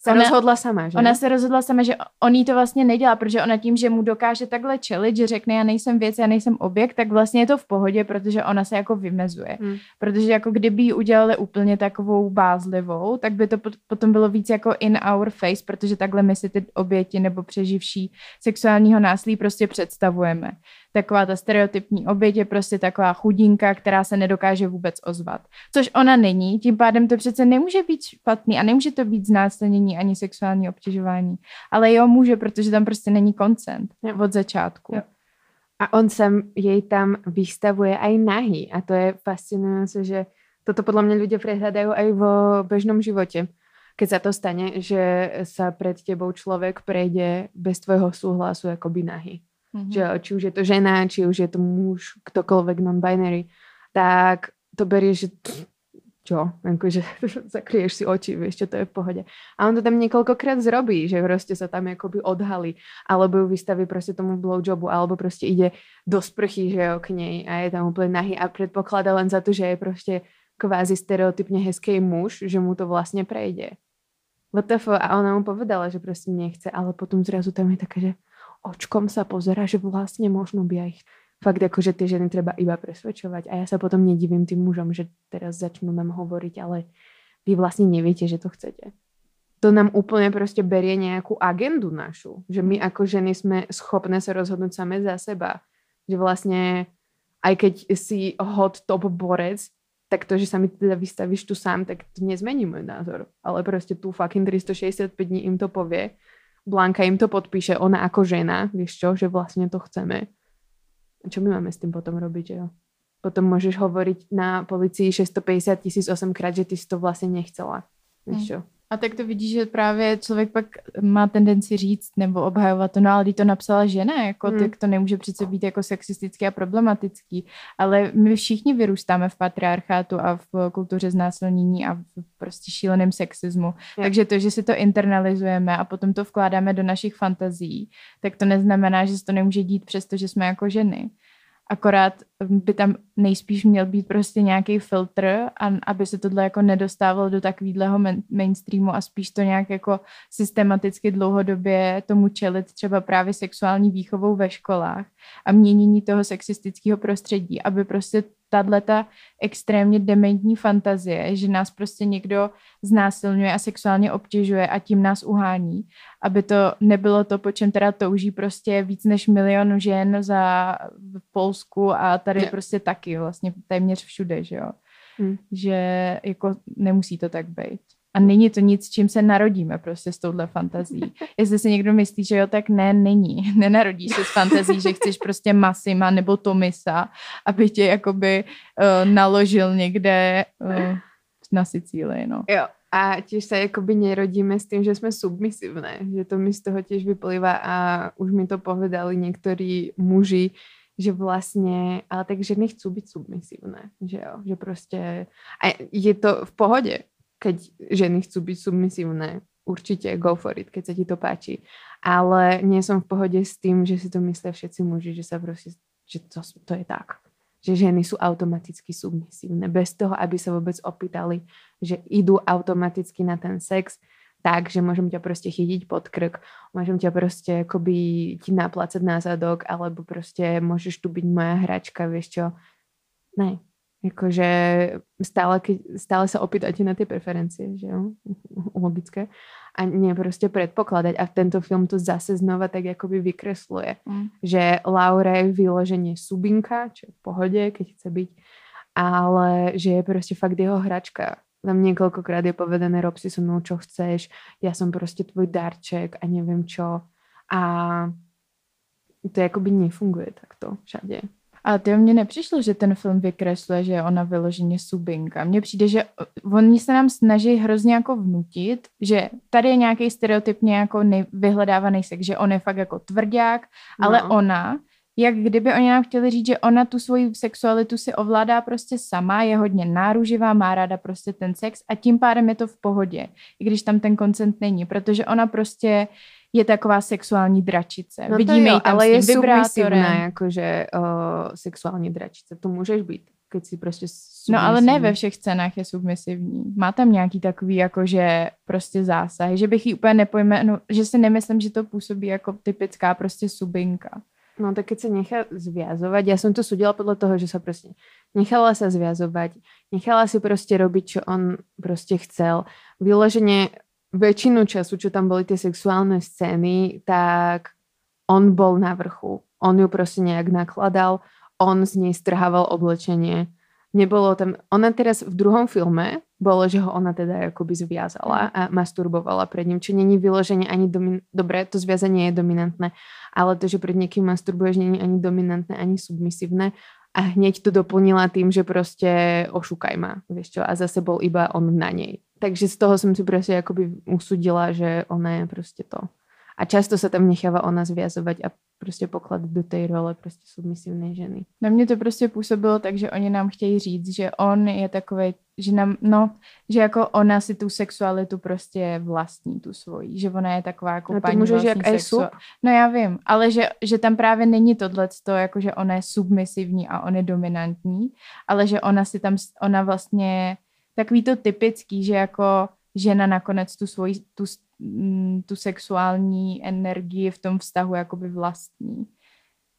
Sa Ona- rozhodla sama, že? Ona se rozhodla sama, že on jí to vlastně nedělá, protože ona tím, že mu dokáže takhle čelit, že řekne, já nejsem věc, já nejsem objekt, tak vlastně je to v pohodě, protože ona se jako vymezuje. Hmm. Protože jako kdyby ji udělali úplně takovou bázlivou, tak by to pot- potom bylo víc jako in our face, protože takhle my si ty oběti nebo přeživší sexuálního násilí prostě představujeme. Taková ta stereotypní oběť je prostě taková chudinka, která se nedokáže vůbec ozvat. Což ona není, tím pádem to přece nemůže být špatný a nemůže to být znásilnění ani sexuální obtěžování. Ale jo, může, protože tam prostě není koncent Jo. od začátku. Jo. A on sa jej tam vystavuje aj nahý. A to je fascinujúce, že toto podľa mňa ľudia prehľadajú aj vo bežnom živote. Keď sa to stane, že sa pred tebou človek prejde bez tvojho súhlasu akoby nahý. Mhm. Že či už je to žena, či už je to muž, ktokoľvek non-binary, tak to berieš, že čo, akože zakrieš si oči, vieš, čo to je v pohode. A on to tam niekoľkokrát zrobí, že proste sa tam akoby odhalí, alebo ju vystaví proste tomu blowjobu, alebo proste ide do sprchy, že jo, k nej a je tam úplne nahý a predpokladá len za to, že je proste kvázi stereotypne hezký muž, že mu to vlastne prejde. A ona mu povedala, že proste nechce, ale potom zrazu tam je také, že očkom sa pozera, že vlastne možno by aj fakt jako, že ty ženy treba iba presvedčovať. A ja sa potom nedivím tým mužom, že teraz začnú nám hovoriť, ale vy vlastne neviete, že to chcete. To nám úplne proste berie nejakú agendu našu. Že my ako ženy sme schopné sa rozhodnúť same za seba. Že vlastne aj keď si hot top borec, tak to, že sa mi teda vystavíš tu sám, tak to nezmení môj názor. Ale proste tu fucking 365 dní im to povie. Blanka im to podpíše, ona ako žena, vieš čo, že vlastne to chceme. A čo my máme s tým potom robiť, že jo? Potom môžeš hovoriť na policii 650 tisíc 8 krát, že ty si to vlastne nechcela. Vieš čo? A tak to vidíš, že právě člověk pak má tendenci říct nebo obhajovat to, no ale to napsala žena, jako hmm. tak to nemůže přece být jako sexistický a problematický, ale my všichni vyrůstáme v patriarchátu a v kultuře znásilnění a v prostě šíleném sexismu, Je. takže to, že si to internalizujeme a potom to vkládáme do našich fantazí, tak to neznamená, že se to nemůže dít přesto, že jsme jako ženy akorát by tam nejspíš měl být prostě nějaký filtr, a, aby se tohle jako nedostávalo do takového mainstreamu a spíš to nějak jako systematicky dlouhodobě tomu čelit třeba právě sexuální výchovou ve školách a měnění toho sexistického prostředí, aby prostě tato extrémně dementní fantazie, že nás prostě někdo znásilňuje a sexuálně obtěžuje a tím nás uhání, aby to nebylo to, po čem teda touží prostě víc než milion žen za v Polsku a tady prostě taky vlastně téměř všude, že jo. Hmm. Že jako nemusí to tak být. A není to nic, čím se narodíme prostě s touhle fantazí. Jestli si někdo myslí, že jo, tak ne, není. Nenarodíš se s fantazí, že chceš prostě Masima nebo Tomisa, aby tě jakoby uh, naložil někde uh, na Sicílii, no. Jo. A tiež sa akoby nerodíme s tým, že sme submisívne. Že to mi z toho tiež vyplýva a už mi to povedali niektorí muži, že vlastne, ale tak ženy chcú byť submisívne, že jo, že proste, a je to v pohode, keď ženy chcú byť submisívne, určite go for it, keď sa ti to páči. Ale nie som v pohode s tým, že si to myslia všetci muži, že sa proste, že to, to je tak. Že ženy sú automaticky submisívne, bez toho, aby sa vôbec opýtali, že idú automaticky na ten sex, tak, že môžem ťa proste chytiť pod krk, môžem ťa proste akoby ti naplácať na zadok, alebo proste môžeš tu byť moja hračka, vieš čo. Ne, Jakože stále, keď, stále sa opýtate na tie preferencie, že jo? Logické. A nie proste predpokladať. A tento film to zase znova tak akoby vykresluje. Mm. Že Laura je vyloženie subinka, čo je v pohode, keď chce byť, ale že je proste fakt jeho hračka. Tam niekoľkokrát je povedané, rob si so mnou, čo chceš, ja som proste tvoj darček a neviem čo. A to akoby nefunguje takto všade. A to mně nepřišlo, že ten film vykresluje, že je ona vyloženě subinka. Mně přijde, že oni se nám snaží hrozně jako vnutit, že tady je nějaký stereotypně jako nej, vyhledávaný sex, že on je fakt jako tvrdák, no. ale ona, jak kdyby oni nám chtěli říct, že ona tu svoji sexualitu si ovládá prostě sama, je hodně náruživá, má ráda prostě ten sex a tím pádem je to v pohodě, i když tam ten koncent není, protože ona prostě je taková sexuální dračice. No Vidíme jo, tam ale je submisívna, jakože uh, sexuální dračice. To můžeš být, keď si prostě No ale ne ve všech cenách je submisivní. Má tam nějaký takový jakože prostě zásah, že bych ji úplně nepojmenoval, že si nemyslím, že to působí jako typická prostě subinka. No tak keď sa nechá zviazovať, ja som to súdila podľa toho, že sa proste nechala sa zviazovať, nechala si proste robiť, čo on proste chcel. Vyloženie väčšinu času, čo tam boli tie sexuálne scény, tak on bol na vrchu. On ju proste nejak nakladal, on z nej strhával oblečenie. Nebolo tam... Ona teraz v druhom filme bolo, že ho ona teda akoby zviazala a masturbovala pred ním, čo není vyloženie ani... Domin... Dobre, to zviazanie je dominantné, ale to, že pred niekým masturbuješ, není ani dominantné, ani submisívne a hneď to doplnila tým, že proste ošúkaj ma, vieš čo, a zase bol iba on na nej. Takže z toho som si proste akoby usudila, že ona je proste to. A často sa tam necháva ona zviazovať a prostě pokladať do té role prostě submisivné ženy. Na mě to prostě působilo tak, že oni nám chtějí říct, že on je takový, že nám, no, že jako ona si tu sexualitu prostě vlastní, tu svoji, že ona je taková jako no, paní můžeš jak sexu... No já vím, ale že, že tam právě není tohle, jako že ona je submisivní a on je dominantní, ale že ona si tam, ona vlastně takový to typický, že jako žena nakonec tu svoji, tu, tu sexuální energii v tom vztahu jakoby vlastní.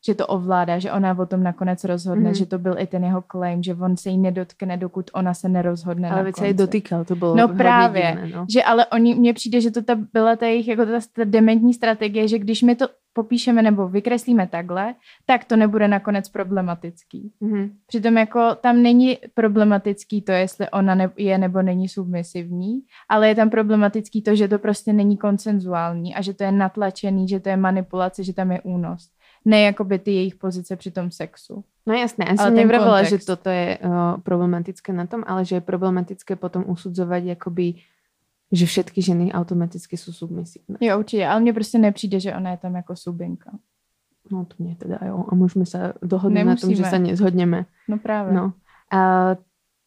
že to ovládá, že ona o tom nakonec rozhodne, Mhm. že to byl i ten jeho claim, že on se jí nedotkne, dokud ona se nerozhodne Ale veď sa jej dotýkal, to bolo No právě, divné, no. Že ale oni, mně přijde, že to ta, byla ta jejich jako ta, ta dementní strategie, že když my to popíšeme nebo vykreslíme takhle, tak to nebude nakonec problematický. Mhm. Přitom jako tam není problematický to, jestli ona ne, je nebo není submisivní, ale je tam problematický to, že to prostě není konsenzuální a že to je natlačený, že to je manipulace, že tam je únos. Ne jakoby ty jejich pozice při tom sexu. No jasné, ja som nevravila, že toto je uh, problematické na tom, ale že je problematické potom usudzovať akoby, že všetky ženy automaticky sú submisívne. Jo, určitě, ale mně prostě nepřijde, že ona je tam jako subinka. No to nie teda jo. A môžeme sa dohodnúť na tom, že Nemusíme. sa nezhodneme. No právě. No. A,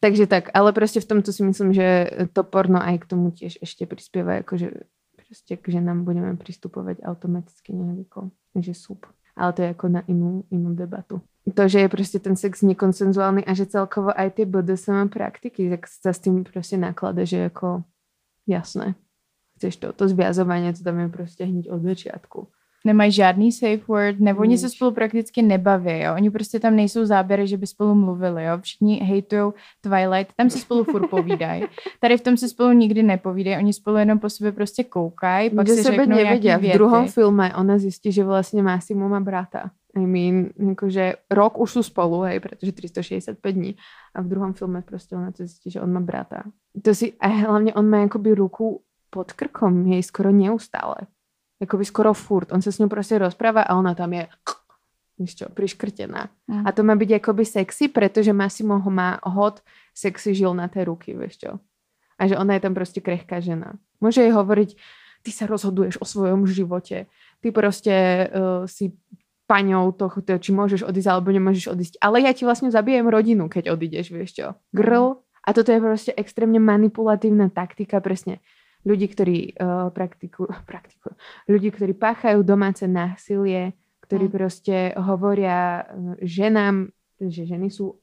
takže tak, ale proste v tomto si myslím, že to porno aj k tomu tiež ešte prispieva, akože proste k ženám budeme pristupovať automaticky nejako, že súb. Ale to je ako na inú, inú debatu. To, že je proste ten sex nekonsenzuálny a že celkovo aj tie BDSM praktiky, tak sa s tým proste naklada, že ako jasné. Chceš to, to zviazovanie, to tam je proste hneď od začiatku. Nemají žádný safe word, nebo oni se spolu prakticky nebaví, jo. Oni prostě tam nejsou záběry, že by spolu mluvili, jo. Všichni hejtujou Twilight, tam se spolu furt povídají. Tady v tom se spolu nikdy nepovídají, oni spolu jenom po sebe prostě koukají, pak Že si sebe řeknou nevedia. V druhom věty. filme ona zistí, že Massimo má brata. I mean, akože rok už sú spolu, hej, pretože 365 dní. A v druhom filme proste ona to zistí, že on má brata. To si, a hlavne on má akoby ruku pod krkom, jej skoro neustále. Akoby skoro furt. On sa s ňou proste rozpráva a ona tam je víš čo, priškrtená. Mm. A to má byť akoby sexy, pretože Massimo ho má hot sexy žil na tej ruky, vieš čo. A že ona je tam proste krehká žena. Môže jej hovoriť, ty sa rozhoduješ o svojom živote. Ty proste uh, si paňou toho, to, či môžeš odísť alebo nemôžeš odísť. Ale ja ti vlastne zabijem rodinu, keď odídeš, vieš čo. Grl. A toto je proste extrémne manipulatívna taktika, presne ľudí, ktorí uh, praktikujú, praktikujú, ľudí, ktorí páchajú domáce násilie, ktorí Mm. proste hovoria uh, ženám, že ženy sú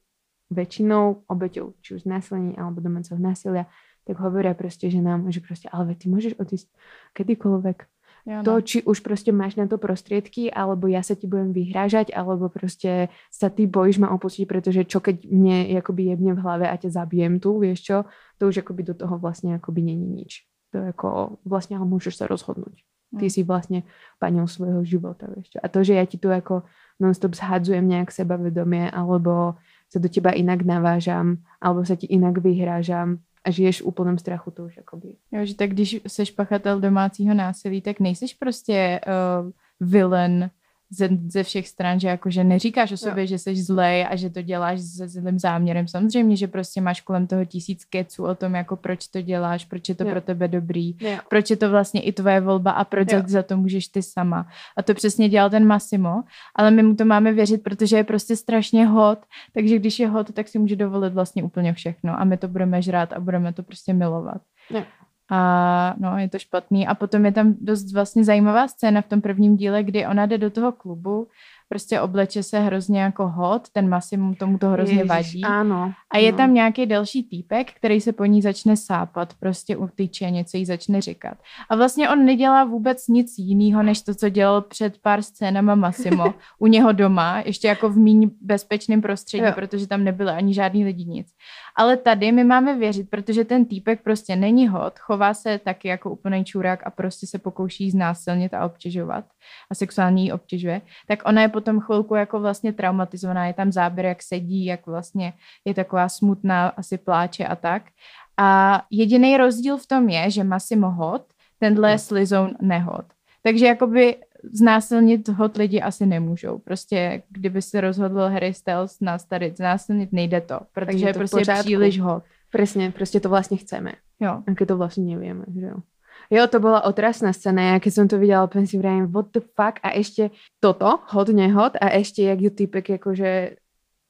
väčšinou obeťou či už násilení alebo domáceho násilia, tak hovoria proste ženám, že proste, ale ty môžeš odísť kedykoľvek. Jo, To, no. či už proste máš na to prostriedky, alebo ja sa ti budem vyhrážať, alebo proste sa ty bojíš ma opustiť, pretože čo keď mne akoby jebne v hlave a ťa zabijem tu, vieš čo, to už akoby do toho vlastne akoby není nič. To je ako, vlastne ale môžeš sa rozhodnúť. Ty Mm. si vlastne paňou svojho života, vieš čo. A to, že ja ti tu ako non-stop zhadzujem nejak sebavedomie, alebo sa do teba inak navážam, alebo sa ti inak vyhrážam a žiješ v úplnom strachu, to už akoby Jo, že tak když seš pachatel domácího násilí, tak nejseš prostě uh, villain ze, ze všech stran, že jakože neříkáš o sobě, že jsi zlej a že to děláš se zlým záměrem. Samozřejmě, že prostě máš kolem toho tisíc keců o tom, jako proč to děláš, proč je to Jo. pro tebe dobrý, Jo. proč je to vlastně i tvoje volba a proč Jo. za, za to můžeš ty sama. A to přesně dělal ten Massimo, ale my mu to máme věřit, protože je prostě strašně hot, takže když je hot, tak si může dovolit vlastně úplně všechno a my to budeme žrát a budeme to prostě milovat. Jo. A no, je to špatný. A potom je tam dost vlastně zajímavá scéna v tom prvním díle, kdy ona jde do toho klubu, prostě obleče se hrozně jako hot, ten Massimo tomu to hrozně Ježiš, vadí. Áno. A je no. tam nějaký další týpek, který se po ní začne sápat, prostě u tyče, něco jí začne říkat. A vlastně on nedělá vůbec nic jiného, než to, co dělal před pár scénama Massimo u něho doma, ještě jako v méně bezpečném prostředí, Jo. protože tam nebyly ani žádný lidi nic. Ale tady my máme věřit, protože ten týpek prostě není hot, chová se taky jako úplný čurák a prostě se pokouší znásilnit a obtěžovat a sexuálně ji obtěžuje, tak ona je potom chvilku jako vlastně traumatizovaná, je tam záběr, jak sedí, jak vlastně je taková smutná, asi pláče a tak. A jediný rozdíl v tom je, že Massimo hot, tenhle je Slizoun nehot. Takže jakoby znásilnit hot lidi asi nemůžou. Prostě kdyby se rozhodl Harry Styles nás tady znásilnit, nejde to, protože je to prostě pořádku. příliš hot. Presne, proste to vlastne chceme. Jo. A keď to vlastne nevieme, že jo. Jo, to bola otrasná scéna, ja keď som to videla, úplne si vrajím, what the fuck, a ešte toto, hod, nehod, a ešte jak ju typek akože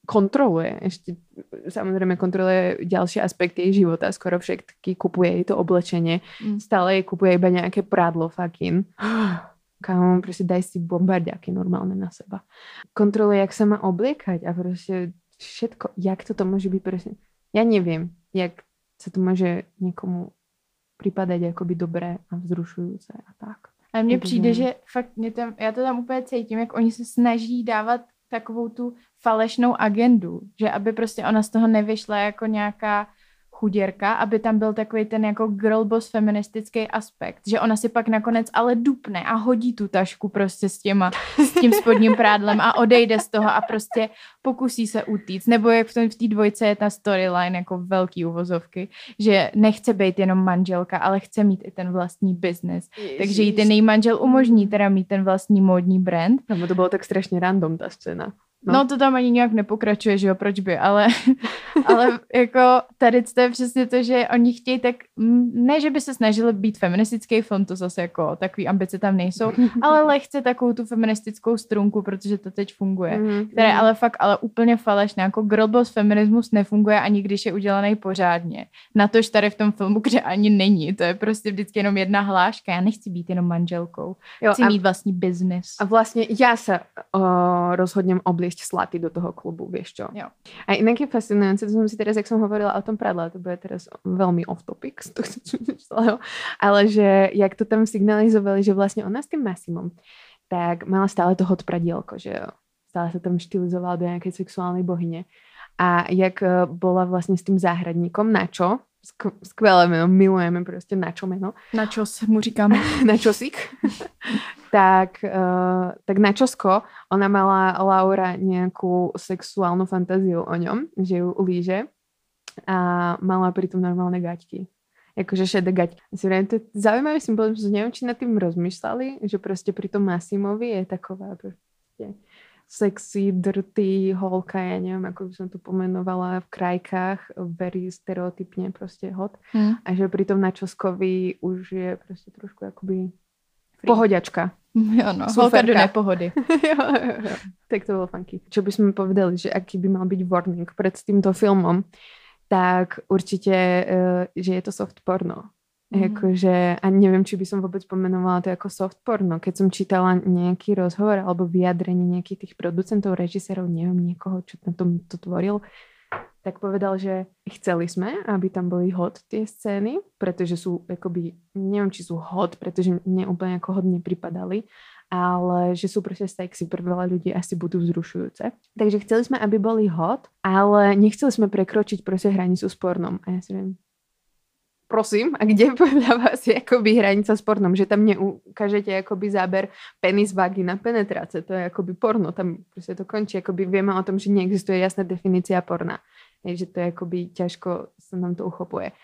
kontroluje, ešte samozrejme kontroluje ďalšie aspekty jej života, skoro všetky, kupuje jej to oblečenie, Mm. stále jej kupuje iba nejaké prádlo fucking. Kámo, proste daj si bombardiaky normálne na seba. Kontroluje, jak sa má obliekať a proste všetko, jak toto môže byť presne. Ja neviem, jak sa to môže niekomu pripadať akoby dobré a vzrušujúce a tak. A mně přijde, že fakt mě tam, já to tam úplně cítím, jak oni se snaží dávat takovou tu falešnou agendu, že aby prostě ona z toho nevyšla jako nějaká chuděrka, aby tam byl takový ten jako girl boss feministický aspekt, že ona si pak nakonec ale dupne a hodí tu tašku prostě s těma, s tím spodním prádlem a odejde z toho a prostě pokusí se utíct. Nebo jak v tom- v té dvojce je ta storyline jako velký uvozovky, že nechce být jenom manželka, ale chce mít i ten vlastní biznis. Takže jí ten její manžel umožní teda mít ten vlastní módní brand. Lebo to bolo tak strašne random tá scéna. No. No. to tam ani nějak nepokračuje, že jo, proč by, ale, ale jako tady to je přesně to, že oni chtějí tak, ne, že by se snažili být feministický fond, to zase jako takový ambice tam nejsou, ale lehce takovou tu feministickou strunku, protože to teď funguje. Mhm, Které mhm. ale fakt ale úplně falešné, jako girlboss feminismus nefunguje ani když je udělaný pořádně. Natož tady v tom filmu, kde ani není, to je prostě vždycky jenom jedna hláška, já nechci být jenom manželkou, Jo, chci a, mít vlastní biznis. a vlastne ja sa uh, rozhodnem obliesť slaty do toho klubu, vieš čo. Jo. A inak je fascinujúce, to som si teraz, jak som hovorila o tom pradle, to bude teraz veľmi off topic z tohto celého, ale že jak to tam signalizovali, že vlastne ona s tým Massimom, tak mala stále to hot pradielko, že jo. Stále sa tam štilizovala do nejakej sexuálnej bohyne. A jak eh, bola vlastne s tým záhradníkom, Načo, sk- skvelé meno, milujeme proste Načo meno, Na čo mu říkáme? na čosík, tak, uh, tak na čosko ona mala Laura nejakú sexuálnu fantáziu o ňom, že ju líže a mala pritom normálne gaťky. Akože šedé gaťky. Si vrajím, to je symbol, že neviem, či nad tým rozmýšľali, že proste pri tom Massimovi je taková proste sexy, dirty holka, ja neviem, ako by som to pomenovala v krajkách, very stereotypne proste hot. Hm. A že pri tom načoskovi už je proste trošku akoby pohodiačka. Jo, no, holka do nepohody. jo, jo, jo. Tak to bolo funky. Čo by sme povedali, že aký by mal byť warning pred týmto filmom, tak určite, uh, že je to soft porno. Mhm. Akože, a neviem, či by som vôbec pomenovala to ako soft porno. Keď som čítala nejaký rozhovor alebo vyjadrenie nejakých tých producentov, režisérov, neviem, niekoho, čo na tom to tvoril, tak povedal, že chceli sme, aby tam boli hot tie scény, pretože sú akoby, neviem, či sú hot, pretože mne úplne ako hot nepripadali, ale že sú proste sexy, pre veľa ľudí asi budú vzrušujúce. Takže chceli sme, aby boli hot, ale nechceli sme prekročiť proste hranicu s pornom. A ja si viem, prosím, a kde podľa vás je akoby hranica s pornom? Že tam neukážete akoby záber penis, vagina, penetráce. To je akoby porno. Tam proste to končí. Akoby vieme o tom, že neexistuje jasná definícia porna. Je, že to je akoby ťažko sa nám to uchopuje.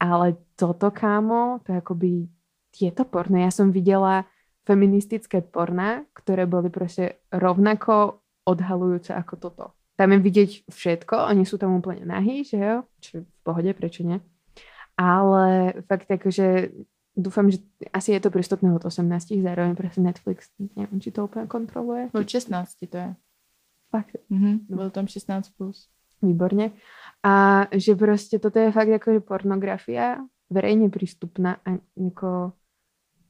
Ale toto, kámo, to je akoby tieto porno. Ja som videla feministické porna, ktoré boli proste rovnako odhalujúce ako toto. Tam je vidieť všetko, oni sú tam úplne nahí, že jo? Čo v pohode, prečo nie? Ale fakt akože dúfam, že asi je to prístupné od 18, zároveň proste Netflix, neviem, či to úplne kontroluje. Od 16 to je. Fakt, Mhm, byl tam 16 plus. výborne. A že proste toto je fakt akože pornografia, verejne prístupná a ako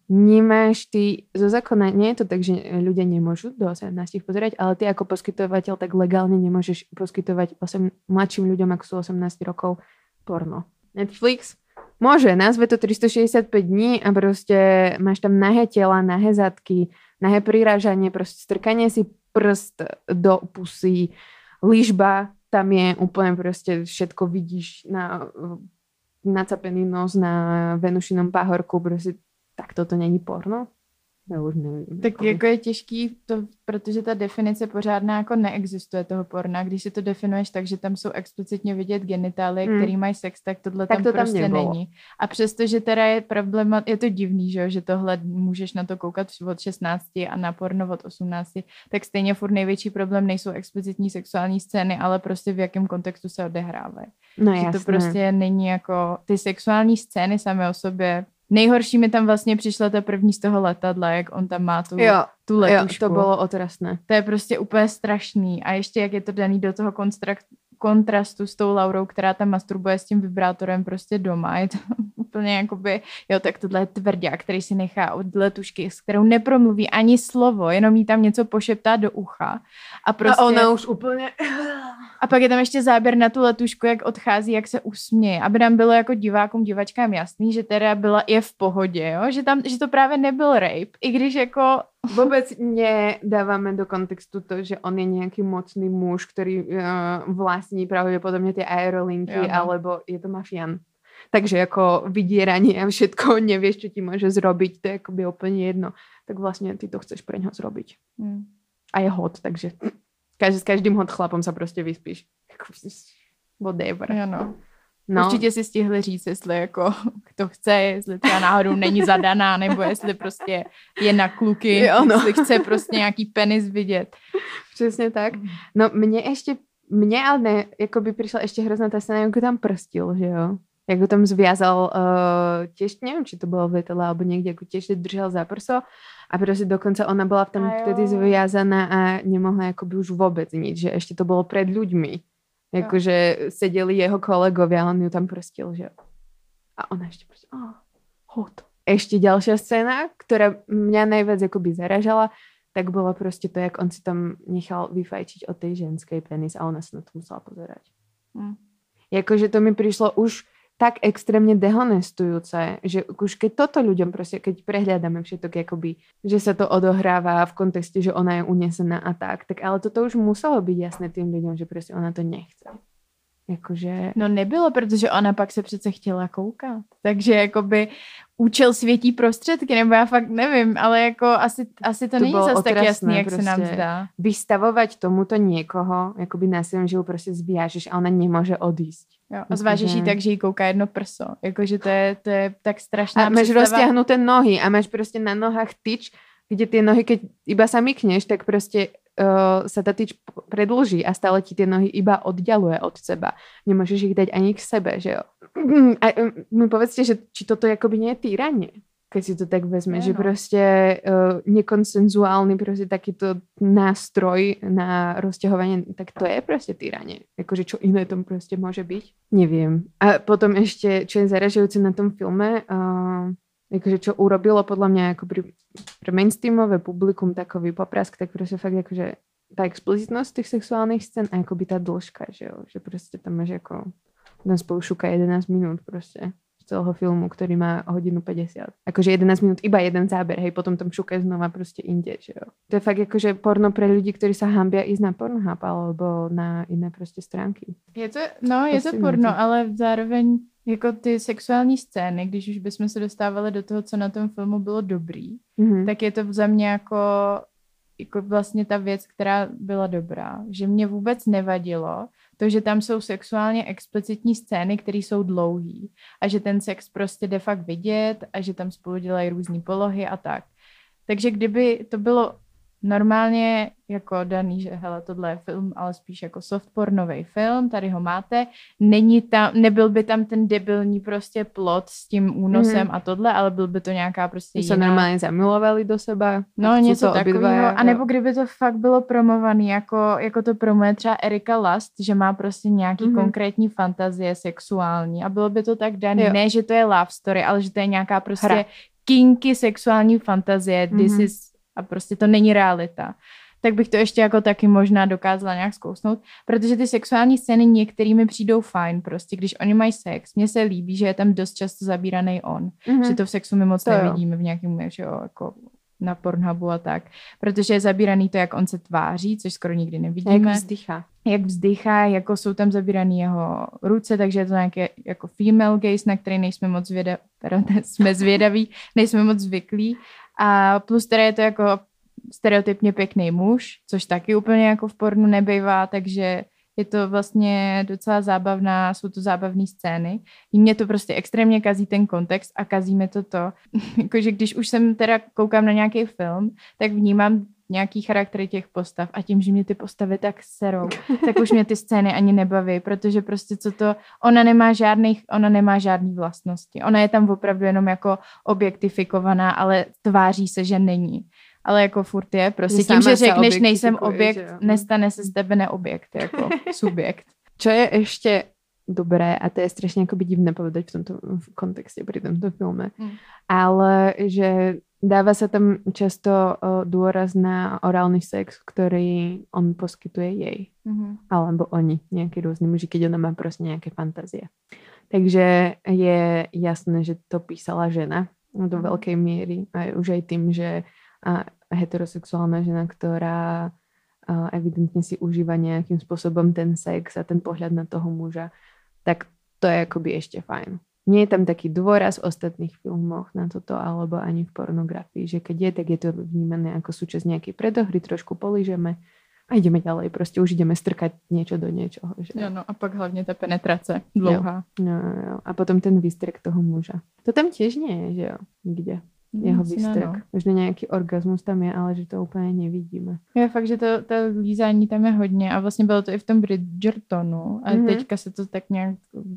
nemáš ty, zo zákona nie je to tak, že ľudia nemôžu do 18 pozerať, ale ty ako poskytovateľ tak legálne nemôžeš poskytovať 8, mladším ľuďom, ako sú 18 rokov, porno. Netflix môže, nazve to 365 dní a proste máš tam nahé tela, nahé zadky, nahé prirážanie, proste strkanie si prst do pusy, lyžba, tam je úplne proste všetko vidíš na nacapený nos na Venušinom pahorku, proste tak toto není porno? Já už nevím. Tak jako je těžký, to, protože ta definice pořádná jako neexistuje toho porna. Když si to definuješ tak, že tam jsou explicitně vidět genitálie, Mm. který mají sex, tak tohle Tak tam to tam prostě nebylo. není. A přesto, že teda je problém, je to divný, že, jo, že tohle můžeš na to koukat od 16 a na porno od 18, tak stejně furt největší problém nejsou explicitní sexuální scény, ale prostě v jakém kontextu se odehrávají. No Že jasné. to prostě není jako ty sexuální scény samé o sobě. Nejhorší mi tam vlastně přišla ta první z toho letadla, jak on tam má tu, Jo, tu jo, letušku. to bolo otrasné. To je prostě úplně strašný. A ještě jak je to daný do toho konstrak- kontrastu s tou Laurou, která tam masturbuje s tím vibrátorem prostě doma. Je to úplně jakoby, jo, tak tohle je tvrdá, který si nechá od letušky, s kterou nepromluví ani slovo, jenom jí tam něco pošeptá do ucha. A prostě... A ona už úplne... A pak je tam ještě záběr na tu letušku, jak odchází, jak se usměje. Aby nám bylo jako divákům, divačkám jasný, že teda byla je v pohodě, jo? Že, tam, že to právě nebyl rape. I když jako... Vôbec nedávame do kontextu to, že on je nejaký mocný muž, ktorý uh, vlastní pravdepodobne tie aerolinky, Jo, no. alebo je to mafián. Takže ako vydieranie a všetko, nevieš, čo ti môže zrobiť, to je akoby úplne jedno. Tak vlastne ty to chceš pre ňo zrobiť. Hm. A je hot, takže každý, s každým hot chlapom sa proste vyspíš. Jako, Whatever. Jo, no. No, Určitě si stihli říct, jestli jako kdo chce, jestli třeba náhodou není zadaná, nebo jestli prostě je na kluky, Jo, no. jestli chce prostě nějaký penis vidět. Přesně tak. No mne ešte, mne ale ne, ako by prišla ešte hrozná tá scéna, ako tam prstil, že jo? Jak ho tam zviazal, uh, tiež neviem, či to bolo v letadle alebo niekde, ako tiež držal za prso a proste dokonca ona bola jo. vtedy zviazaná a nemohla akoby už vôbec nič, že ešte to bolo pred ľuďmi. Akože sedeli jeho kolegovia a on ju tam prstil, že jo. A ona ešte proste, oh, hot. Ešte ďalšia scéna, ktorá mňa najviac akoby zaražala, tak bolo proste to, jak on si tam nechal vyfajčiť od tej ženskej penis a ona sa na to musela pozerať. Hm. Jakože to mi prišlo už tak extrémne dehonestujúce, že už keď toto ľuďom proste, keď prehľadáme všetok, akoby, že sa to odohráva v kontexte, že ona je unesená a tak, tak ale toto už muselo byť jasné tým ľuďom, že proste ona to nechce. Jakože... No nebylo, protože ona pak se přece chtěla koukat. Takže jakoby účel světí prostředky, nebo já fakt nevím, ale jako asi, asi to, To není zase tak jasný, jak se nám zdá. vystavovať tomuto niekoho, akoby násilím, že ju proste zviažeš a ona nemôže odísť. Jo, a zvážeš jí Jakože- tak, že jí kouká jedno prso. Jakože to je, to je tak strašná A máš představa. roztiahnuté nohy a máš proste na nohách tyč, kde tie nohy, keď iba sa mykneš, tak proste uh, sa tá tyč predlží a stále ti tie nohy iba oddialuje od seba. Nemôžeš ich dať ani k sebe, že jo. A um, mi povedzte, že či toto akoby nie je týranie, keď si to tak vezme, Je, že no. proste uh, nekonsenzuálny proste takýto nástroj na rozťahovanie, tak to je proste týranie. Akože čo iné tom proste môže byť? Neviem. A potom ešte, čo je zaražujúce na tom filme, uh, akože čo urobilo podľa mňa ako pri, pre mainstreamové publikum takový poprask, tak proste fakt akože tá explicitnosť tých sexuálnych scén a akoby tá dĺžka, že jo, že proste tam máš ako ten spolu šuka 11 minút proste celého filmu, ktorý má hodinu 50. Akože 11 minút, iba jeden záber, hej, potom tam šuka znova proste inde, že jo. To je fakt akože porno pre ľudí, ktorí sa hambia ísť na Pornhub alebo na iné proste stránky. Je to, no, je to porno, ale zároveň jako ty sexuální scény, když už bychom se dostávali do toho, co na tom filmu bylo dobrý, Mhm. tak je to za mě jako, jako vlastně ta věc, která byla dobrá. Že mě vůbec nevadilo to, že tam jsou sexuálně explicitní scény, které jsou dlouhý a že ten sex prostě jde fakt vidět a že tam spolu dělají různé polohy a tak. Takže kdyby to bylo normálně jako daný, že hele, tohle je film, ale spíš jako soft pornový film, tady ho máte, není tam, nebyl by tam ten debilní prostě plot s tím únosem Mhm. a tohle, ale byl by to nějaká prostě jiná normálne zamilovali do seba. No, něco takového. A nebo kdyby to fakt bylo promovaný, jako, jako to promuje třeba Erika Last, že má prostě nějaký mm-hmm. konkrétní fantazie sexuální. A bylo by to tak dané. Jo. Ne, že to je love story, ale že to je nějaká prostě Hra. kinky sexuální fantazie. This Mhm. is, a prostě to není realita. Tak bych to ještě jako taky možná dokázala nějak zkousnout, protože ty sexuální scény některými přijdou fajn prostě, když oni mají sex. Mně se líbí, že je tam dost často zabíraný on Mhm. že to v sexu my moc To jo. nevidíme v nějakém, že jo, jako na Pornhubu a tak, protože je zabíraný to, jak on se tváří, což skoro nikdy A jak nevidíme, vzdychá. jak vzdychá, jako jsou tam zabíraný jeho ruce, takže je to nějaké jako female gaze, na který nejsme moc zvědaví, teda jsme zvědaví, nejsme moc zvyklí a plus teda je to jako stereotypně pěkný muž, což taky úplně jako v pornu nebejvá, takže je to vlastně docela zábavná, jsou to zábavné scény. Mě to prostě extrémně kazí ten kontext a kazí mi to to, jakože když už jsem teda koukám na nějaký film, tak vnímám nějaký charaktery těch postav a tím, že mě ty postavy tak serou, tak už mě ty scény ani nebaví, protože prostě co to, ona nemá žádných, ona nemá žádný vlastnosti. Ona je tam opravdu jenom jako objektifikovaná, ale tváří se, že není. Ale jako furt je, prostě Že tím, že řekneš, nejsem objekt, že jo. nestane se z tebe neobjekt, jako subjekt. Čo je ešte dobré, a to je strašne akoby divné povedať v tomto v kontexte pri tomto filme, Mm. ale že dáva sa tam často uh, dôraz na orálny sex, ktorý on poskytuje jej. Mhm. Alebo oni, nejakí rôzni muži, keď ona má proste nejaké fantázie. Takže je jasné, že to písala žena do Mhm. veľkej miery. Aj už aj tým, že a, heterosexuálna žena, ktorá a, evidentne si užíva nejakým spôsobom ten sex a ten pohľad na toho muža, tak to je akoby ešte fajn. Nie je tam taký dôraz v ostatných filmoch na toto, alebo ani v pornografii, že keď je, tak je to vnímané ako súčasť nejakej predohry, trošku polížeme a ideme ďalej. Proste už ideme strkať niečo do niečoho. Že... Jo, no a pak hlavně ta penetrace dlouhá. No, no, no. A potom ten výstrek toho muža. To tam tiež nie je, že jo? Nikde. Jeho výstrek. no. Možno nejaký orgasmus tam je, ale že to úplně nevidíme. Je fakt, že to, to lízání tam je hodně a vlastně bylo to i v tom Bridgertonu a Mhm. mm-hmm. teďka se to tak nějak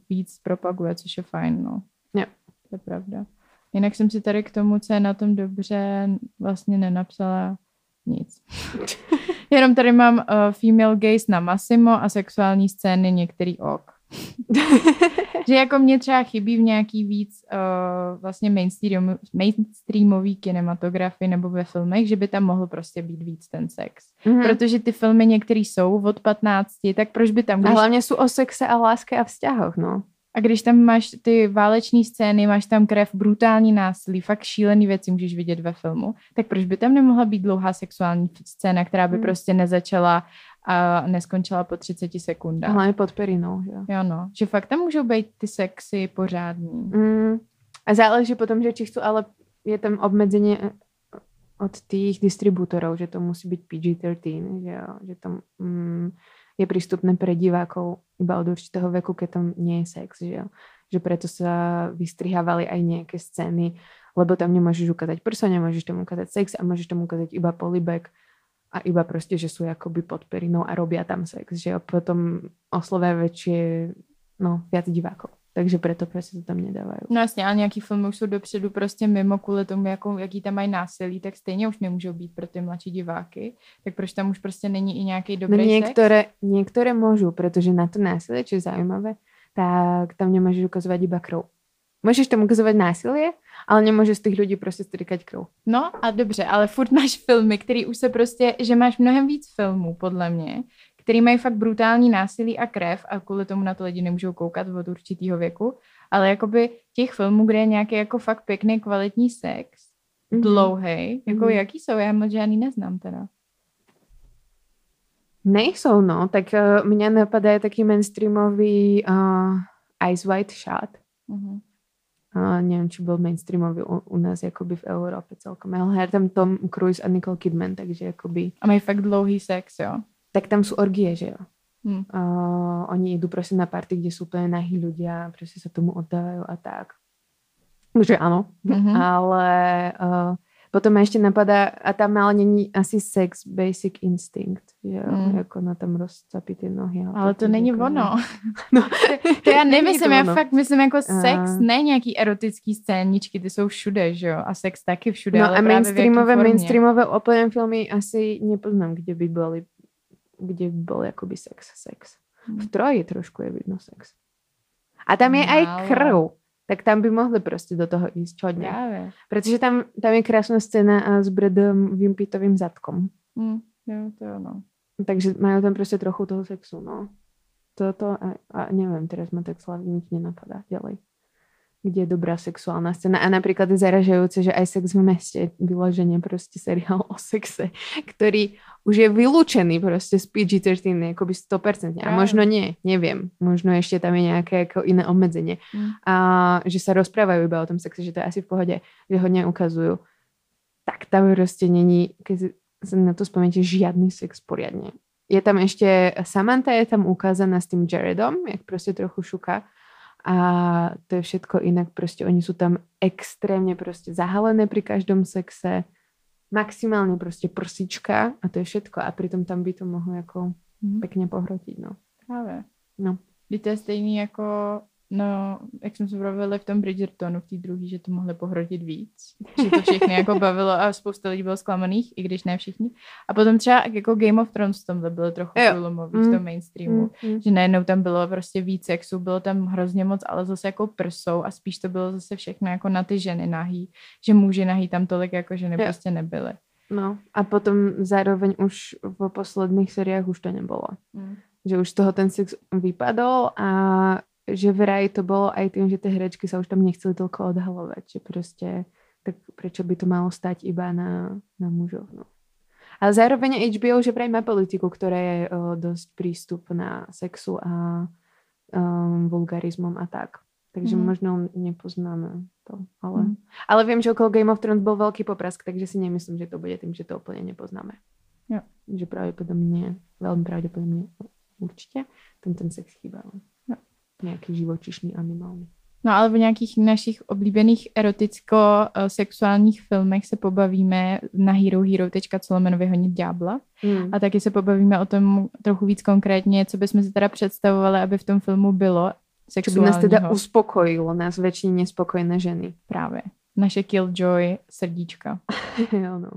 víc propaguje, což je fajn, no. Jo. To je pravda. Jinak jsem si tady k tomu, co je na tom dobře, vlastně nenapsala nic. Jenom tady mám uh, female gaze na Massimo a sexuální scény některý ok. že jako mě třeba chybí v nějaký víc uh, vlastně mainstream, mainstreamový kinematografii nebo ve filmech, že by tam mohl prostě být víc ten sex. Mhm. Protože ty filmy některý jsou od 15, tak proč by tam, A když, hlavně sú o sexe a láske a vzťahoch, no. a když tam máš ty váleční scény, máš tam krev, brutální násilí, fakt šílený věci můžeš vidět ve filmu, tak proč by tam nemohla být dlouhá sexuální scéna, která by Hmm. prostě nezačala a neskončila po 30 A sekundách. hlavně pod perinou, jo. Jo no, že fakt tam můžou být ty sexy pořádní. Mm. A záleží potom, že či chcú, ale je tam obmedzenie eh, od tých distribútorov, že to musí byť PG-13, že, jo, že to mm, je prístupné pre divákov iba od určitého veku, keď tam nie je sex, že jo. Že preto sa vystrihávali aj nejaké scény, lebo tam nemôžeš ukázať prsa, nemôžeš tam ukázať sex a môžeš tam ukázať iba polibek a iba proste, že sú akoby pod perinou a robia tam sex, že. Potom oslovia väčšie, no, viac divákov. Takže preto proste to tam nedávajú. No jasně, ale nějaký filmy už jsou dopředu prostě mimo kvůli tomu, jako, jaký tam mají násilí, tak stejně už nemůžou být pro ty mladší diváky. Tak proč tam už prostě není i nějaký No dobrý sex? niektoré, niektoré môžu, pretože na to násilie, čo je zaujímavé, tak tam nemôžeš ukazovať iba krv. Môžeš tam ukazovať násilie, ale nemôžeš z tých ľudí prostě strikať krv. No a dobře, ale furt máš filmy, který už se prostě, že máš mnohem víc filmů, podle mě, který mají fakt brutální násilí a krev a kvůli tomu na to lidi nemůžou koukat od určitého věku, ale jakoby těch filmů, kde je nějaký jako fakt pěkný kvalitní sex, Mhm. mm-hmm. dlouhý, jako Mhm. jaký jsou, já moc žádný neznám teda. Nejsou, no. Tak uh, mňa napadá taký mainstreamový uh, Ice White Shot. Mhm. Uh, neviem, či bol mainstreamový u, u nás akoby v Európe celkom. Ale hra tam Tom Cruise a Nicole Kidman, takže akoby... A mají fakt dlouhý sex, jo. Tak tam sú orgie, že jo. Hm. Uh, oni idú proste na party, kde sú úplne nahí ľudia, proste sa tomu oddávajú a tak. Že áno, Mhm. ale uh, potom ma ešte napadá, a tam ale není asi sex basic instinct, jo, Mm. jako na tam rozcapí ty nohy. Ale to taky není jako- ono. No, To já není nemyslím, to já ono. fakt myslím jako sex, A- ne nějaký erotický scéničky, ty jsou všude, že jo, a sex taky všude, No ale a mainstreamové, mainstreamové úplne filmy asi nepoznám, kde by boli, kde by bol akoby sex, sex. V Hm. troji trošku je vidno sex. A tam je aj Málo. krv. Tak tam by mohli proste do toho ísť hodne. Právě. Pretože tam, tam je krásna scéna s Bradom Vimpitovým zadkom. Hm, jo, to jo, no. Takže majú tam proste trochu toho sexu, no. Toto a, a neviem, teraz ma tak slavne nič nenapadá ďalej. Kde je dobrá sexuálna scéna. A napríklad je zaražajúce, že aj sex v meste vyloženie proste seriál o sexe, ktorý už je vylúčený proste z PG-13, akoby 100%. A možno nie, neviem. Možno ešte tam je nejaké ako iné obmedzenie. Hm. A že sa rozprávajú iba o tom sexe, že to je asi v pohode, že ho neukazujú. Tak tam proste není, keď sa na to spomeniete, žiadny sex poriadne. Je tam ešte, Samantha je tam ukázaná s tým Jaredom, jak proste trochu šuka. A to je všetko inak, proste oni sú tam extrémne proste zahalené pri každom sexe, maximálne proste prsička a to je všetko. A pritom tam by to mohlo ako Hm. pekne pohrotiť, no. Právě. No. Kdy to je stejný jako no, jak jsme se bavili v tom Bridgertonu, v té druhé, že to mohli pohrotit víc. Že to všechny jako bavilo a spousta lidí bylo zklamaných, i když ne všichni. A potom třeba jako Game of Thrones v tomhle bylo trochu průlomový Mm. v tom mainstreamu. Mm, mm. Že najednou tam bylo prostě víc sexu, bylo tam hrozně moc, ale zase jako prsou a spíš to bylo zase všechno jako na ty ženy nahý, že muži nahý tam tolik jako ženy Jo. prostě nebyly. No a potom zároveň už v posledných seriách už to nebolo. Že už z toho ten sex vypadol a že vraj to bolo aj tým, že tie herečky sa už tam nechceli toľko odhalovať. Že proste, tak prečo by to malo stať iba na, na mužoch. No. Ale zároveň HBO že vraj má politiku, ktorá je o, dosť prístupná sexu a um, vulgarizmom a tak. Takže mm. možno nepoznáme to. Ale, Mhm. ale viem, že okolo Game of Thrones bol veľký poprask, takže si nemyslím, že to bude tým, že to úplne nepoznáme. Jo. Že pravdepodobne, veľmi pravdepodobne určite, tam ten sex chýbal. Nějaký živočišný, animální. No ale v nějakých našich oblíbených eroticko-sexuálních filmech se pobavíme na herohero.co lomeno vyhonit ďábla. Mm. A taky se pobavíme o tom trochu víc konkrétně, co bychom si teda představovali, aby v tom filmu bylo Čo by nás teda sexuálního. uspokojilo, nás väčšine nespokojné ženy. Právě. Naše killjoy srdíčka. jo, no.